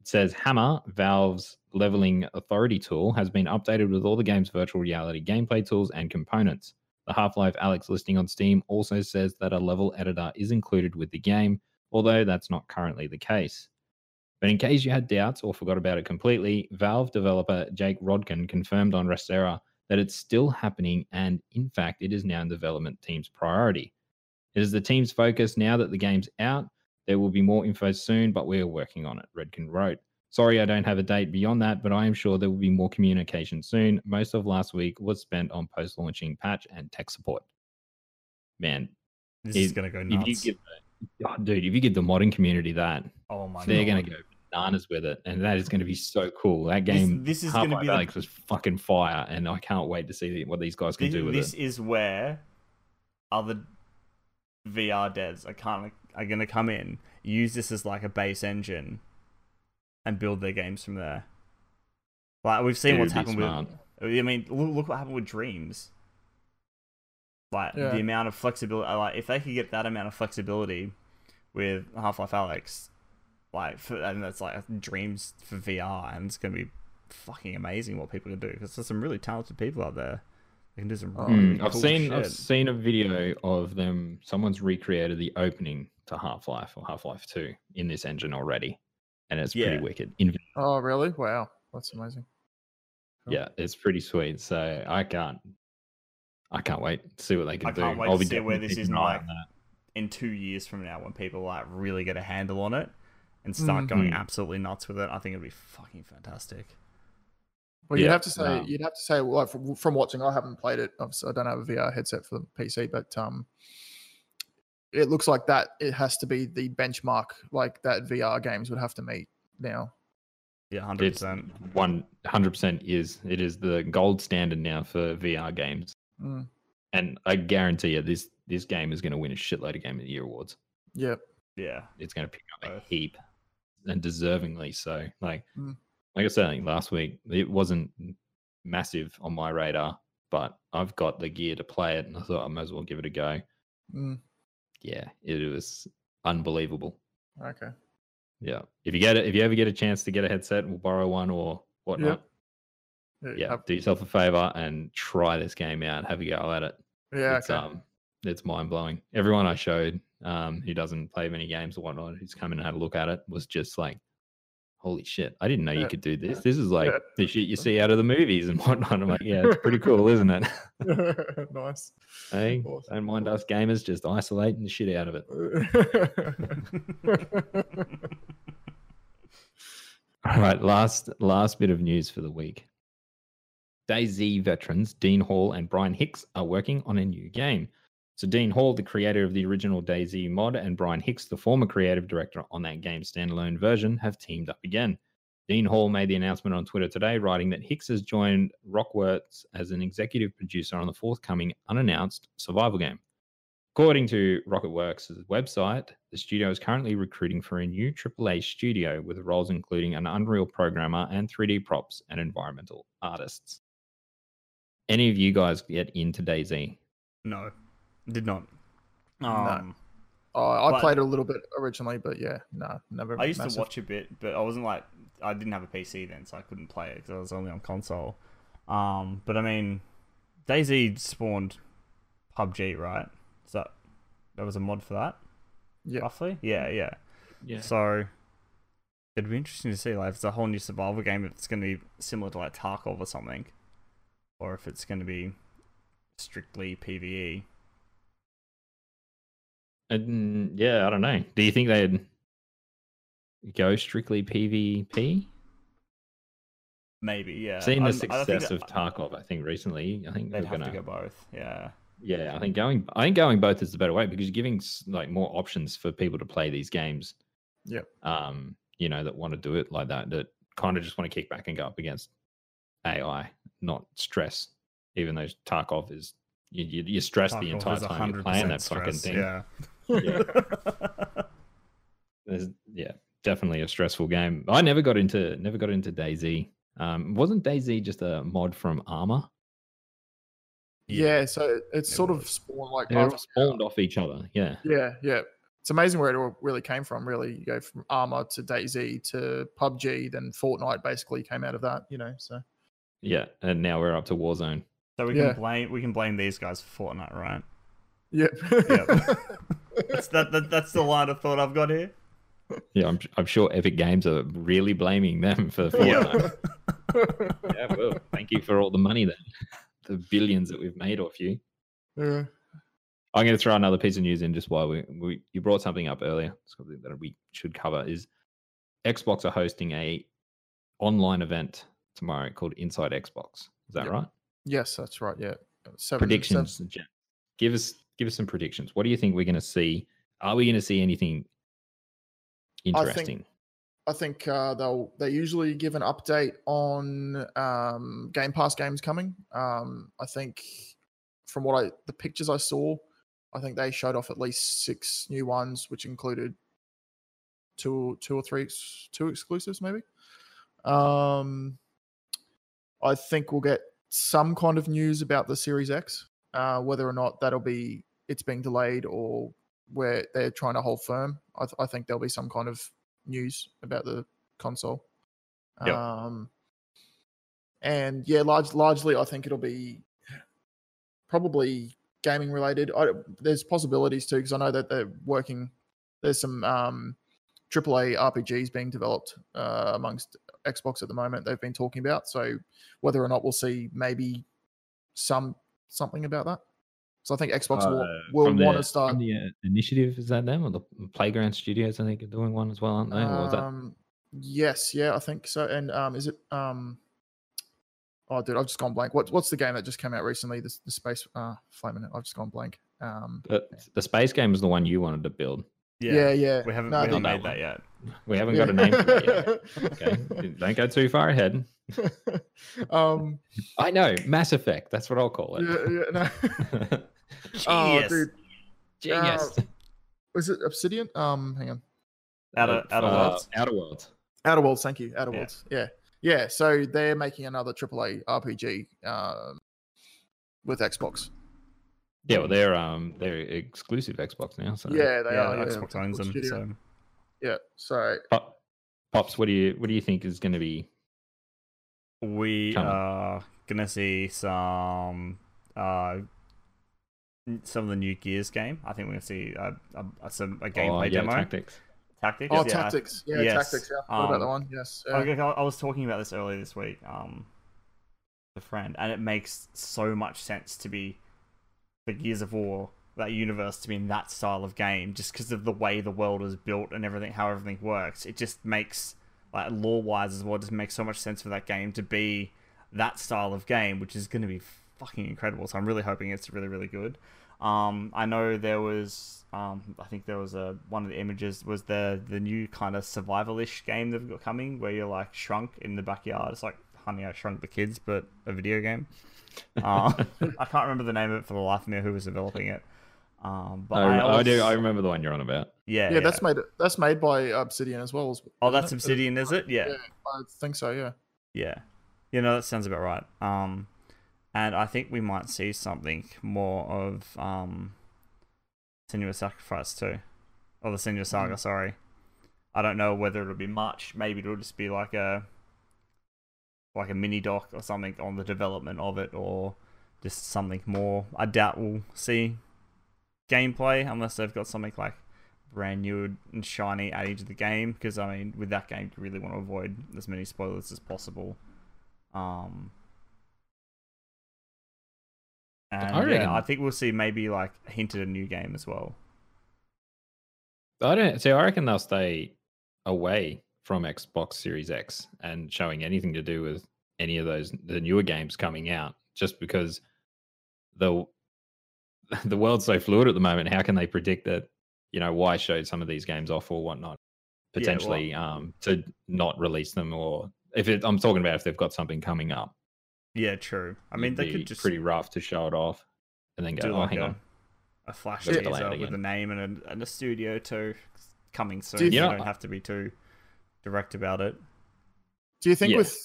It says Hammer, Valve's level authoring tool, has been updated with all the game's virtual reality gameplay tools and components. The Half Life Alyx listing on Steam also says that a level editor is included with the game, although that's not currently the case. But in case you had doubts or forgot about it completely, Valve developer Jake Rodkin confirmed on ResetEra that it's still happening and, in fact, it is now in development team's priority. It is the team's focus now that the game's out. There will be more info soon, but we are working on it, Rodkin wrote. Sorry, I don't have a date beyond that, but I am sure there will be more communication soon. Most of last week was spent on post launching patch and tech support. Man, This If- is gonna go if nuts. you give the, oh, dude, if you give the modding community that, oh my they're going to go bananas with it. And that is going to be so cool. That game, this is gonna be the- Alyx was fucking fire. And I can't wait to see what these guys can This, do with it. this is where other VR devs are kind of are gonna come in, use this as like a base engine, and build their games from there. Like we've seen Dude, what's happened smart. with. I mean, look, look what happened with Dreams. Like Yeah. the amount of flexibility. Like if they could get that amount of flexibility with Half Life Alyx, like for, and that's like Dreams for VR, and it's gonna be fucking amazing what people can do because there's some really talented people out there. They can do some. Really Mm, I've cool seen I've seen a video of them. Someone's recreated the opening to Half Life or Half Life Two in this engine already, and it's Yeah. pretty wicked. In, Oh, really? Wow, that's amazing. Cool. yeah, it's pretty sweet. So I can't, I can't wait to see what they can I do. can't wait I'll to see where this is like- in two years from now when people like really get a handle on it and start going Mhm. absolutely nuts with it. I think it'd be fucking fantastic. Well, you'd Yeah, have to say, no. you'd have to say, like from, from watching, I haven't played it. Obviously, I don't have a VR headset for the PC, but um, it looks like that it has to be the benchmark, like that VR games would have to meet now. Yeah, hundred It's percent. one hundred percent is it is the gold standard now for VR games, Mm, and I guarantee you this this game is going to win a shitload of Game of the Year awards. yeah, Yeah, It's going to pick up a heap, and deservingly so. Like Mm. like I said I last week, it wasn't massive on my radar, but I've got the gear to play it, and I thought I might as well give it a go. mm, Yeah, it was unbelievable. okay, Yeah, if you get it, if you ever get a chance to get a headset, we'll borrow one or whatnot. Yeah, have- do yourself a favor and try this game out. Have a go at it. yeah, it's okay. um, it's mind blowing. Everyone I showed, um, who doesn't play many games or whatnot, who's come in and had a look at it, was just like, "Holy shit! I didn't know you could do this. This is like the shit you see out of the movies and whatnot." I'm like, "Yeah, it's pretty cool, <laughs> isn't it?" <laughs> nice. hey, Awesome. don't mind us gamers just isolating the shit out of it. <laughs> All right, last last bit of news for the week. DayZ veterans Dean Hall and Brian Hicks are working on a new game. So Dean Hall, the creator of the original DayZ mod, and Brian Hicks, the former creative director on that game's standalone version, have teamed up again. Dean Hall made the announcement on Twitter today, writing that Hicks has joined RocketWerkz as an executive producer on the forthcoming unannounced survival game. According to RocketWerkz' website, the studio is currently recruiting for a new AAA studio with roles including an Unreal programmer and 3D props and environmental artists. Any of you guys get into DayZ? no, did not. No. Um, Oh, I But- played a little bit originally, but yeah, no, never. I used massive. to watch a bit, but I wasn't like I didn't have a PC then, so I couldn't play it because I was only on console. Um, but I mean, DayZ spawned PUBG, right? So that was a mod for that, Yeah, roughly. Yeah, yeah. Yeah. So it'd be interesting to see like if it's a whole new survival game. If it's going to be similar to like Tarkov or something, or if it's going to be strictly E. PVE. And, yeah, I don't know. Do you think they'd go strictly PvP? Maybe, yeah. Seen the I'm- success of Tarkov, I think recently. I think They'd have gonna. to go both. Yeah. Yeah, I think going I think going both is the better way because you're giving like more options for people to play these games. Yep. Um, you know, that want to do it like that, that kind of just want to kick back and go up against AI, not stress. Even though Tarkov is you, you, you're stressed the entire time you're playing 100% that fucking thing. Yeah. Yeah. <laughs> Yeah, definitely a stressful game. I never got into never got into DayZ. Um, wasn't DayZ just a mod from Arma? Yeah, so it's it sort of spawned like They're after- spawned off each other. Yeah. Yeah, yeah. It's amazing where it all really came from. Really, you go from Arma to DayZ to PUBG, then Fortnite basically came out of that. You know, so Yeah, and now we're up to Warzone. So we Yeah. can blame we can blame these guys for Fortnite, right? yeah, <laughs> That's that, that that's the line of thought I've got here. Yeah, I'm, I'm sure Epic Games are really blaming them for the Fortnite. <laughs> yeah, well, thank you for all the money then, the billions that we've made off you. yeah. I'm going to throw another piece of news in just while we, we you brought something up earlier. Something that we should cover is Xbox are hosting a online event tomorrow called Inside Xbox. Is that Yep. right? Yes, that's right. Yeah, Seven- predictions. Jen. Give us give us some predictions. What do you think we're going to see? Are we going to see anything interesting? I think uh, they'll they usually give an update on um, Game Pass games coming. Um, I think from what I the pictures I saw, I think they showed off at least six new ones, which included two two or three two exclusives maybe. Um, I think we'll get some kind of news about the Series X, uh, whether or not that'll be it's being delayed or where they're trying to hold firm. I, th- I think there'll be some kind of news about the console. Yep. Um, and yeah, large, largely, I think it'll be probably gaming related. I, there's possibilities too because I know that they're working. There's some um, AAA RPGs being developed uh, amongst Xbox at the moment. They've been talking about so whether or not we'll see maybe some something about that. So I think Xbox will, Uh, will from want the- to start. from the uh, initiative. Is that them or the Playground Studios? I think are doing one as well, aren't they? Or that Um, yes, yeah, I think so. And um, is it um, oh, dude, I've just gone blank. What what's the game that just came out recently? The, the space. Uh, wait a minute, I've just gone blank. Um, the, the space game is the one you wanted to build? yeah, yeah. We haven't, No, we I haven't think- that made that yet. We haven't got a name for it yet. Okay, <laughs> don't go too far ahead. um, I know Mass Effect. That's what I'll call it. yeah, yeah, no. <laughs> oh, Genius. dude, Genius. was it Obsidian? Um, hang on. Outer, Outer Uh, Worlds. Outer Worlds. Outer Worlds, thank you. Outer Yeah. Worlds. Yeah. Yeah. So they're making another AAA RPG um, with Xbox. Yeah, well, they're um they're exclusive Xbox now. So Yeah, they yeah, are. yeah, Xbox owns them. Studio. So Yeah. So Pop, pops, what do you what do you think is going to be? we Come on. are gonna see some uh some of the new Gears game. I think we're gonna see uh, a, a, some a gameplay oh, yeah, demo. tactics. Tactics. Oh, yeah. tactics. Yeah, Yes, tactics. Yeah, I forgot about that um, one. Yes. I. I was talking about this earlier this week. Um, with a friend, and it makes so much sense to be the Gears of War that universe to be in that style of game, just because of the way the world is built and everything, how everything works. It just makes like lore wise as well, just makes so much sense for that game to be that style of game, which is going to be fucking incredible. So I'm really hoping it's really really good. Um, I know there was, um, I think there was a one of the images was the the new kind of survival-ish game they've got coming, where you're like shrunk in the backyard. It's like Honey, I Shrunk the Kids, but a video game. Uh, <laughs> I can't remember the name of it for the life of me. Who was developing it? Um, but I, I, I do. I remember the one you're on about. Yeah, yeah, that's made that's made by Obsidian as well. Oh, that's it? Obsidian, is it? Yeah. Yeah, I think so. Yeah. Yeah. You know, that sounds about right. Um, and I think we might see something more of um, Senua Sacrifice too. Or the Senua Saga, Mm. sorry. I don't know whether it'll be much. Maybe it'll just be like a like a mini doc or something on the development of it or just something more. I doubt we'll see gameplay unless they've got something like brand new and shiny added to the game because I mean with that game you really want to avoid as many spoilers as possible. Um and I yeah, I think we'll see maybe like hinted a new game as well. I don't see. I reckon they'll stay away from Xbox Series X and showing anything to do with any of those the newer games coming out, just because they'll <laughs> the world's so fluid at the moment. How can they predict that? You know, why show some of these games off or whatnot? well- Potentially, um, to not release them, or if it, I'm talking about if they've got something coming up. Yeah, true. I mean, they could just be pretty rough to show it off, and then go, do oh, like hang a, on. a flash teaser with a name and a, and a studio too coming soon. you you know- don't have to be too direct about it. Do you think Yeah. with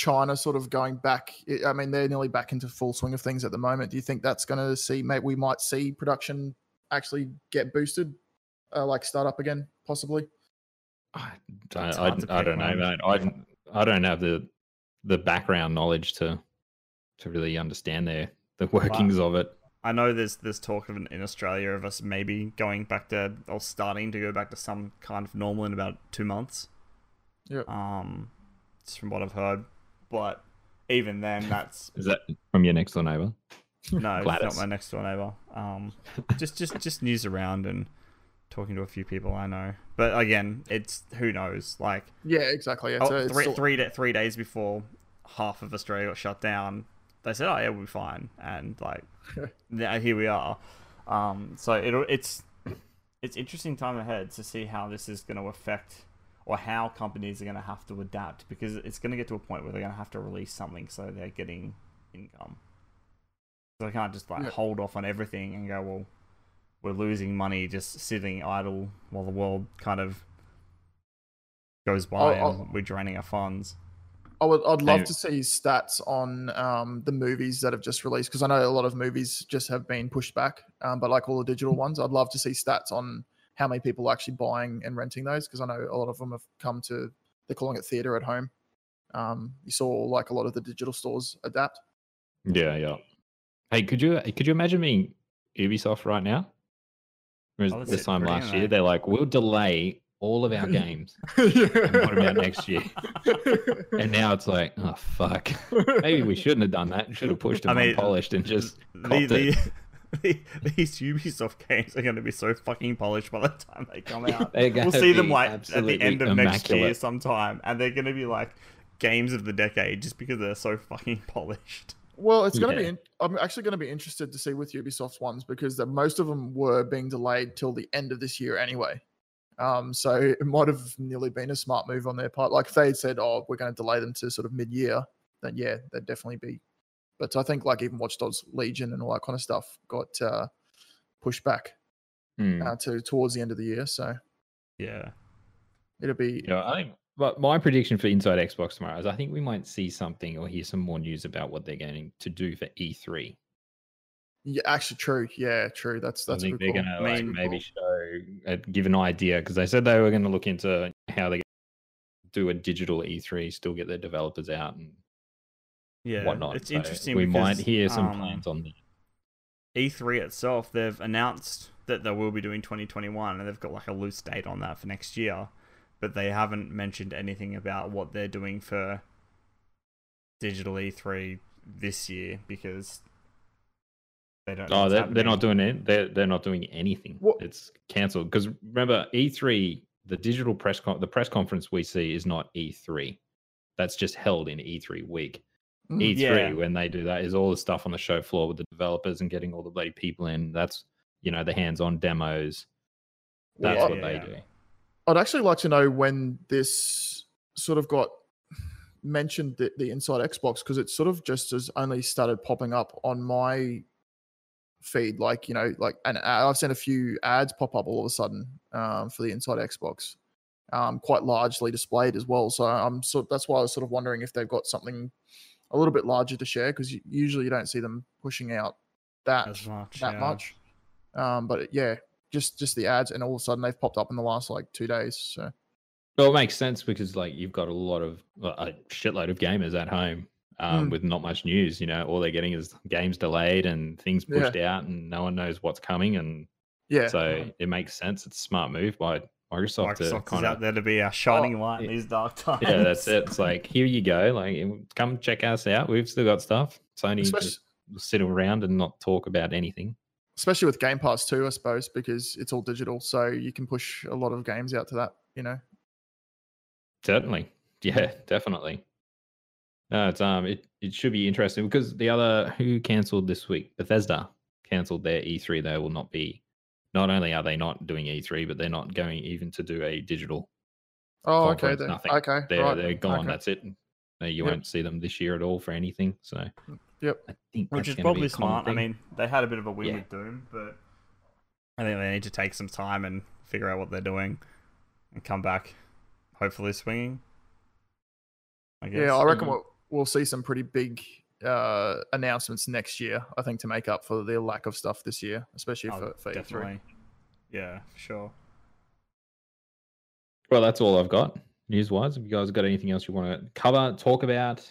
China sort of going back, I- I mean, they're nearly back into full swing of things at the moment. Do you think that's going to see, maybe we might see production actually get boosted, uh, like start up again, possibly? I, It's I, I don't know, mate. I I don't have the the background knowledge to to really understand their the workings of it. I know there's there's talk of in Australia of us maybe going back to or starting to go back to some kind of normal in about two months. Yep. Um, it's from what I've heard, but even then, that's <laughs> Is that from your next door neighbor? no, it's not my next door neighbor. Um, <laughs> just just just news around and talking to a few people I know. But again, it's who knows. Like Yeah, exactly. It's, oh, a, it's three, still- three, three days before half of Australia got shut down, they said, "Oh yeah, we'll be fine," and like, <laughs> now here we are. Um, so it it's it's interesting time ahead to see how this is going to affect or how companies are going to have to adapt because it's going to get to a point where they're going to have to release something so they're getting income. So they can't just like Yeah. hold off on everything and go, well, we're losing money just sitting idle while the world kind of goes by Oh, and we're draining our funds. I would, I'd love Hey. to see stats on um, the movies that have just released because I know a lot of movies just have been pushed back, um, but like all the digital ones, I'd love to see stats on how many people are actually buying and renting those because I know a lot of them have come to they're calling it theater at home. Um, you saw like a lot of the digital stores adapt. Yeah, yeah. Hey, could you could you imagine being Ubisoft right now? Whereas Oh, that's this time brilliant, last year, they're like, we'll delay all of our <laughs> games. and what about <laughs> next year? And now it's like, oh fuck. <laughs> Maybe we shouldn't have done that. Should have pushed them I mean, unpolished and just the, the, it. the, <laughs> these Ubisoft games are going to be so fucking polished by the time they come out. We'll see them like at the end of next year sometime, and they're going to be like games of the decade just because they're so fucking <laughs> polished. Well, it's going to Yeah. be. In, I'm actually going to be interested to see with Ubisoft's ones because the, most of them were being delayed till the end of this year anyway. Um, so it might have nearly been a smart move on their part. Like if they had said, "Oh, we're going to delay them to sort of mid-year," then yeah, they'd definitely be. But I think like even Watch Dogs Legion and all that kind of stuff got uh, pushed back Hmm. uh, to towards the end of the year. So Yeah. it'll be. Yeah, I think. But my prediction for Inside Xbox tomorrow is I think we might see something or hear some more news about what they're going to do for E E3. Yeah, actually, true. Yeah, true. That's that's I a think they're call. going to like mean- maybe show, uh, give an idea because they said they were going to look into how they do a digital E3, still get their developers out and Yeah. whatnot. It's So interesting. We might hear some um, plans on that. E3 itself, they've announced that they will be doing 2021, and they've got like a loose date on that for next year, but they haven't mentioned anything about what they're doing for digital E3 this year because they don't. Oh, they're, they're not doing it. They're they're not doing anything. What- It's cancelled because remember E3, the digital press con- the press conference we see is not E3. That's just held in E3 week. Mm. E3 Yeah. when they do that is all the stuff on the show floor with the developers and getting all the bloody people in. That's you know the hands-on demos. That's Yeah, what yeah, they do. I'd actually like to know when this sort of got mentioned the, the inside Xbox because it sort of just has only started popping up on my feed. Like you know, like and I've seen a few ads pop up all of a sudden um, for the inside Xbox, um, quite largely displayed as well. So I'm so that's why I was sort of wondering if they've got something a little bit larger to share because usually you don't see them pushing out that as much. that yeah. much. Um, but yeah, just just the ads, and all of a sudden they've popped up in the last like two days. So Well, it makes sense because like you've got a lot of a shitload of gamers at home um, Mm. with not much news. You know, all they're getting is games delayed and things Yeah. pushed out, and no one knows what's coming. And yeah, so it makes sense. It's a smart move by Microsoft, to Microsoft is kind out of there to be our shining light in yeah. these dark times. yeah, that's it. It's <laughs> like here you go, like come check us out. We've still got stuff. Sony especially, just sit around and not talk about anything. especially with Game Pass too, I suppose, because it's all digital, so you can push a lot of games out to that. You know, Certainly. <laughs> Yeah, definitely. No, it's um it, it should be interesting because the other who cancelled this week, Bethesda cancelled their E3, they will not be. Not only are they not doing E3, but they're not going even to do a digital. Oh, okay. conference, Then. nothing. Okay. They're right. they're gone. Okay. That's it. No, you Yep. won't see them this year at all for anything. So Yep. I think Which that's is gonna be probably a common smart. I mean, they had a bit of a win Yeah. with Doom, but I think they need to take some time and figure out what they're doing and come back, hopefully swinging. I guess. Yeah, I reckon Mhm. we'll, we'll see some pretty big uh, announcements next year. I think to make up for the lack of stuff this year, especially Oh, for, for E3. Yeah, for sure. Well, that's all I've got news wise. Have you guys got anything else you want to cover, talk about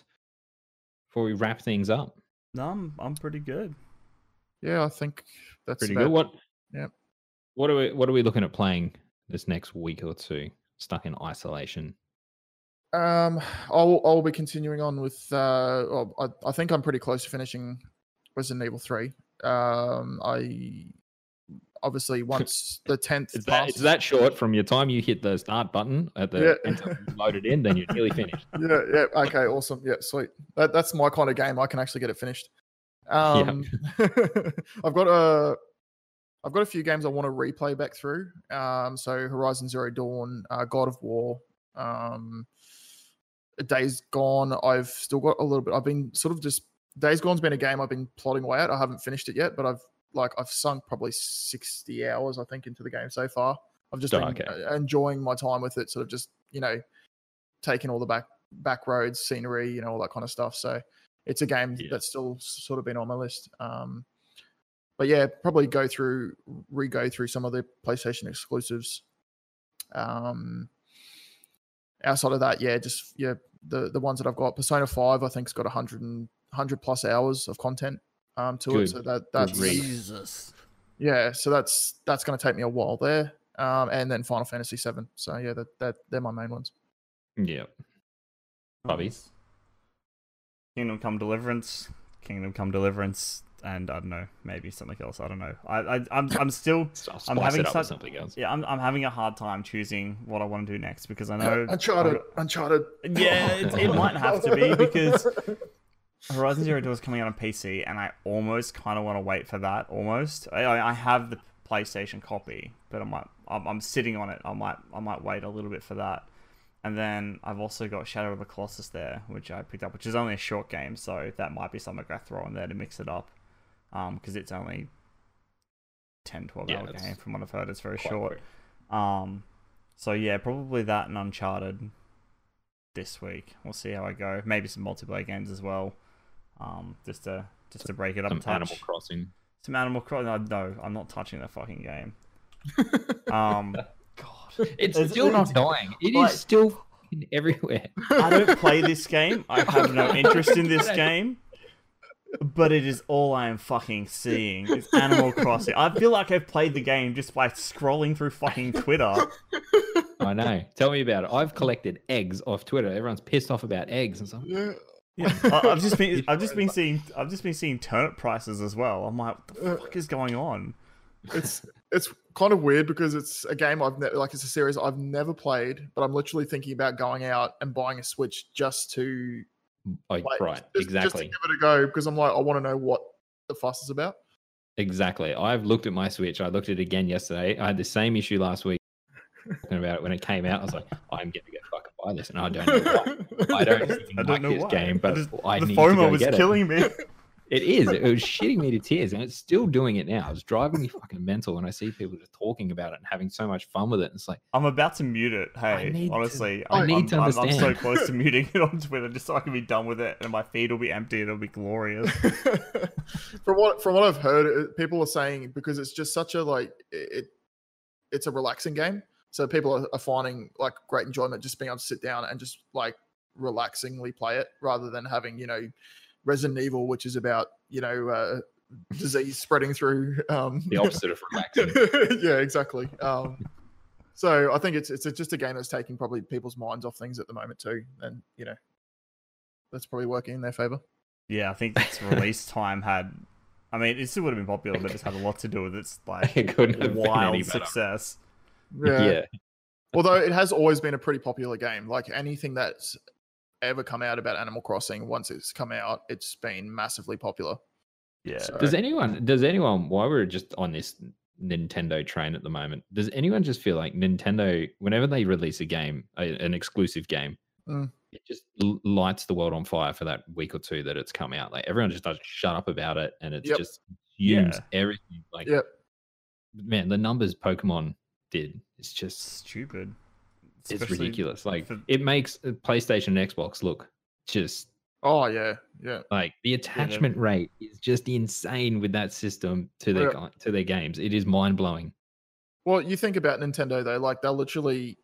before we wrap things up? No, I'm, I'm pretty good. Yeah, I think that's Pretty about, good. What? Yep. What are we? What are we looking at playing this next week or two? Stuck in isolation. Um, I'll I'll be continuing on with. Uh, well, I I think I'm pretty close to finishing Resident Evil Three. Um, I obviously <laughs> once the tenth Is that, that short from your time you hit the start button at the Yeah. you loaded in? Then you're nearly finished. <laughs> yeah, yeah. Okay, awesome. Yeah, sweet. That, that's my kind of game. I can actually get it finished. Um, <laughs> I've got a, I've got a few games I want to replay back through. Um, so Horizon Zero Dawn, uh, God of War, um, Days Gone. I've still got a little bit. I've been sort of just Days Gone's been a game I've been plotting away at. I haven't finished it yet, but I've like I've sunk probably sixty hours I think into the game so far. I've just Oh, been okay. uh, enjoying my time with it, sort of just you know taking all the back back roads, scenery, you know, all that kind of stuff. So it's a game Yeah. that's still sort of been on my list. Um, but yeah, probably go through, re go through some of the PlayStation exclusives. Um, outside of that, yeah, just yeah, the the ones that I've got. Persona Five, I think's got 100 and 100 plus hours of content um to it. So that Good that's read. Jesus. yeah, so that's that's going to take me a while there. Um, and then Final Fantasy Seven. So yeah, that that they're my main ones. Yeah. Bobby? Kingdom Come Deliverance, Kingdom Come Deliverance, and I don't know, maybe something else. I don't know. I, I I'm I'm still <laughs> I'll I'm having it such- something else. yeah I'm I'm having a hard time choosing what I want to do next because I uh, know Uncharted, Uncharted. Yeah, it, it might have to be <laughs> because Horizon Zero Dawn is coming out on PC, and I almost kind of want to wait for that. Almost, I, I I have the PlayStation copy, but I might I'm, I'm sitting on it. I might I might wait a little bit for that. And then I've also got Shadow of the Colossus there, which I picked up, which is only a short game, so that might be something I throw in there to mix it up, um, because it's only 10, 12 Yeah, hour it's game from what I've heard. It's very Quite short. quick. Um, so yeah, probably that and Uncharted this week. We'll see how I go. Maybe some multiplayer games as well. Um, just to just to break it up. Some a touch. Animal Crossing. Some Animal Crossing. No, no, I'm not touching that fucking game. <laughs> Um, God, It's It's- still not dying. It is like- still fucking everywhere. I don't play this game. I have no <laughs> interest in this game. But it is all I am fucking seeing. is Animal Crossing. I feel like I've played the game just by scrolling through fucking Twitter. <laughs> I know. Tell me about it. I've collected eggs off Twitter. Everyone's pissed off about eggs and stuff. yeah. Yeah, I- I've just been <laughs> I've just been seeing I've just been seeing turnip prices as well. I'm like, what the uh, fuck is going on? it's it's kind of weird because it's a game I've ne- like it's a series I've never played, but I'm literally thinking about going out and buying a Switch just to Like, play, right. just, exactly. just to give it a go because I'm like I want to know what the fuss is about. Exactly. I've looked at my Switch. I looked at it again yesterday. I had the same issue last week. Talking about it when it came out, I was like, I'm gonna go fucking buy this, and I don't know why. I don't <laughs> I don't like know this why. game, but just- I the need to go FOMO was get it. killing me. <laughs> It is. It was shitting me to tears, and it's still doing it now. It's driving me fucking mental when I see people just talking about it and having so much fun with it. It's like, I'm about to mute it. Hey, need to- honestly, I I'm, need I'm, to I'm, I'm so close to muting it on Twitter just so I can be done with it, and my feed will be empty. And it'll be glorious. <laughs> from what from what I've heard, uh, people are saying because it's just such a like it, it's a relaxing game, so people are, are finding like great enjoyment just being able to sit down and just like relaxingly play it rather than having you know Resident Evil, which is about you know uh, disease spreading through. Um, the <laughs> opposite of relaxing. yeah, exactly. Um, so I think it's it's just a game that's taking probably people's minds off things at the moment too, and you know that's probably working in their favor. Yeah, I think its release time had. I mean, it still would have been popular, but it's had a lot to do with its like <laughs> It couldn't have been any wild better. success. Yeah. Although it has always been a pretty popular game. Like anything that's ever come out about Animal Crossing, once it's come out, it's been massively popular. Yeah. So- Does anyone? Does anyone? While we're just on this Nintendo train at the moment, does anyone just feel like Nintendo, whenever they release a game, a, an exclusive game, Mm. it just l- lights the world on fire for that week or two that it's come out. Like everyone just doesn't shut up about it, and it Yep. just consumes Yeah. everything. Like Yep. man, the numbers Pokemon did, it's just stupid. It's Especially ridiculous. Like for- it makes uh, PlayStation and Xbox look just Oh yeah, yeah. like the attachment rate is just insane with that system to their Yeah. to their games. It is mind blowing. Well, you think about Nintendo though, like they'll literally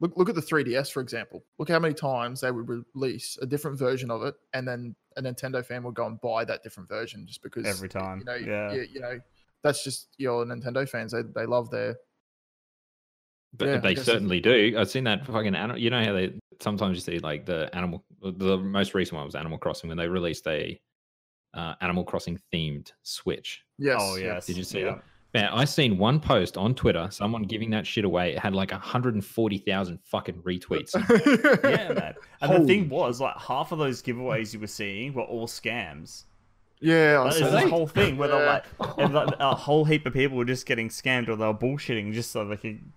look look at the 3DS for example. Look how many times they would release a different version of it, and then a Nintendo fan would go and buy that different version just because Every time, You know, yeah. you, you know, that's just your Nintendo fans. They they love their But Yeah, they certainly do. I've seen that fucking animal. You know how they sometimes you see like the animal. The most recent one was Animal Crossing when they released a uh, Animal Crossing themed Switch. yes. oh yeah. yes. Did you see yeah. that? Man, I seen one post on Twitter, someone giving that shit away. It had like 140,000 fucking retweets. <laughs> Yeah, man. And the thing was, like, half of those giveaways you were seeing were all scams. Yeah, I Like, saw There's this whole thing where they're like, and, like, a whole heap of people were just getting scammed or they were bullshitting just so they could ca-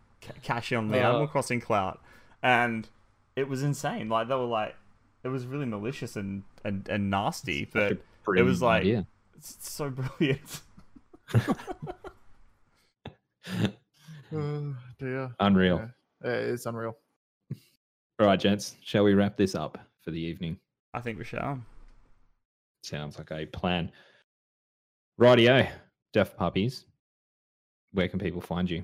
cash in on the Uh. Animal Crossing clout. And it was insane. Like, they were like, it was really malicious and, and, and nasty, Such a but it was like- idea. it's so <laughs> brilliant. <laughs> Oh, dear. unreal. Yeah. Yeah, it's unreal. All right, gents, shall we wrap this up for the evening? I think we shall. Sounds like a plan. Rightio, Deft Poppies. Where can people find you?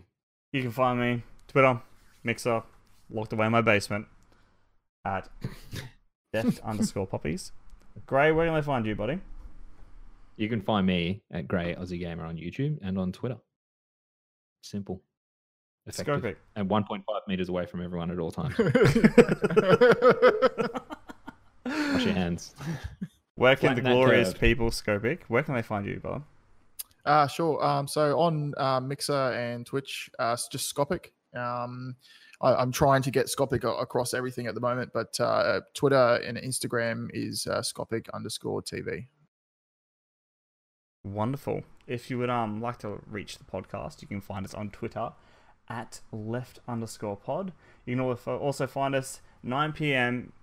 You can find me Twitter, Mixer, locked away in my basement at <laughs> deft underscore poppies. Grey, where can they find you, buddy? You can find me at Grey Aussie Gamer on YouTube and on Twitter. Simple. Effective. Scopic. And 1.5 meters away from everyone at all times. <laughs> Wash your hands. Where can the Flatten that glorious people, Scopic, where can they find you, Bob? Uh, sure. Um, so on uh, Mixer and Twitch, uh, just Scopic. Um, I, I'm trying to get Scopic across everything at the moment, but uh, Twitter and Instagram is uh, Scopic underscore TV. Wonderful. If you would um like to reach the podcast, you can find us on Twitter at left underscore pod. You can also also find us 9 p.m.,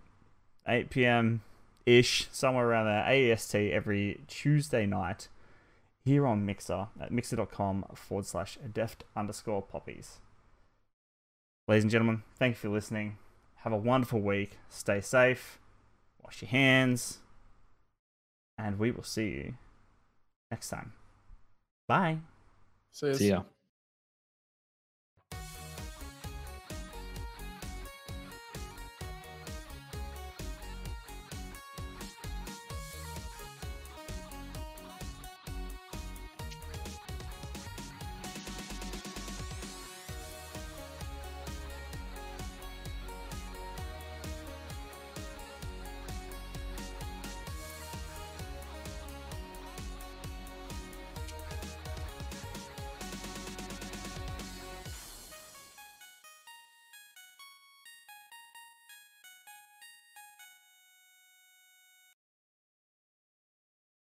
8 p.m. ish, somewhere around there, AEST every Tuesday night here on Mixer at mixer.com forward slash deft underscore poppies. Ladies and gentlemen, thank you for listening. Have a wonderful week. Stay safe. Wash your hands. And we will see you next time. Bye. See, See ya.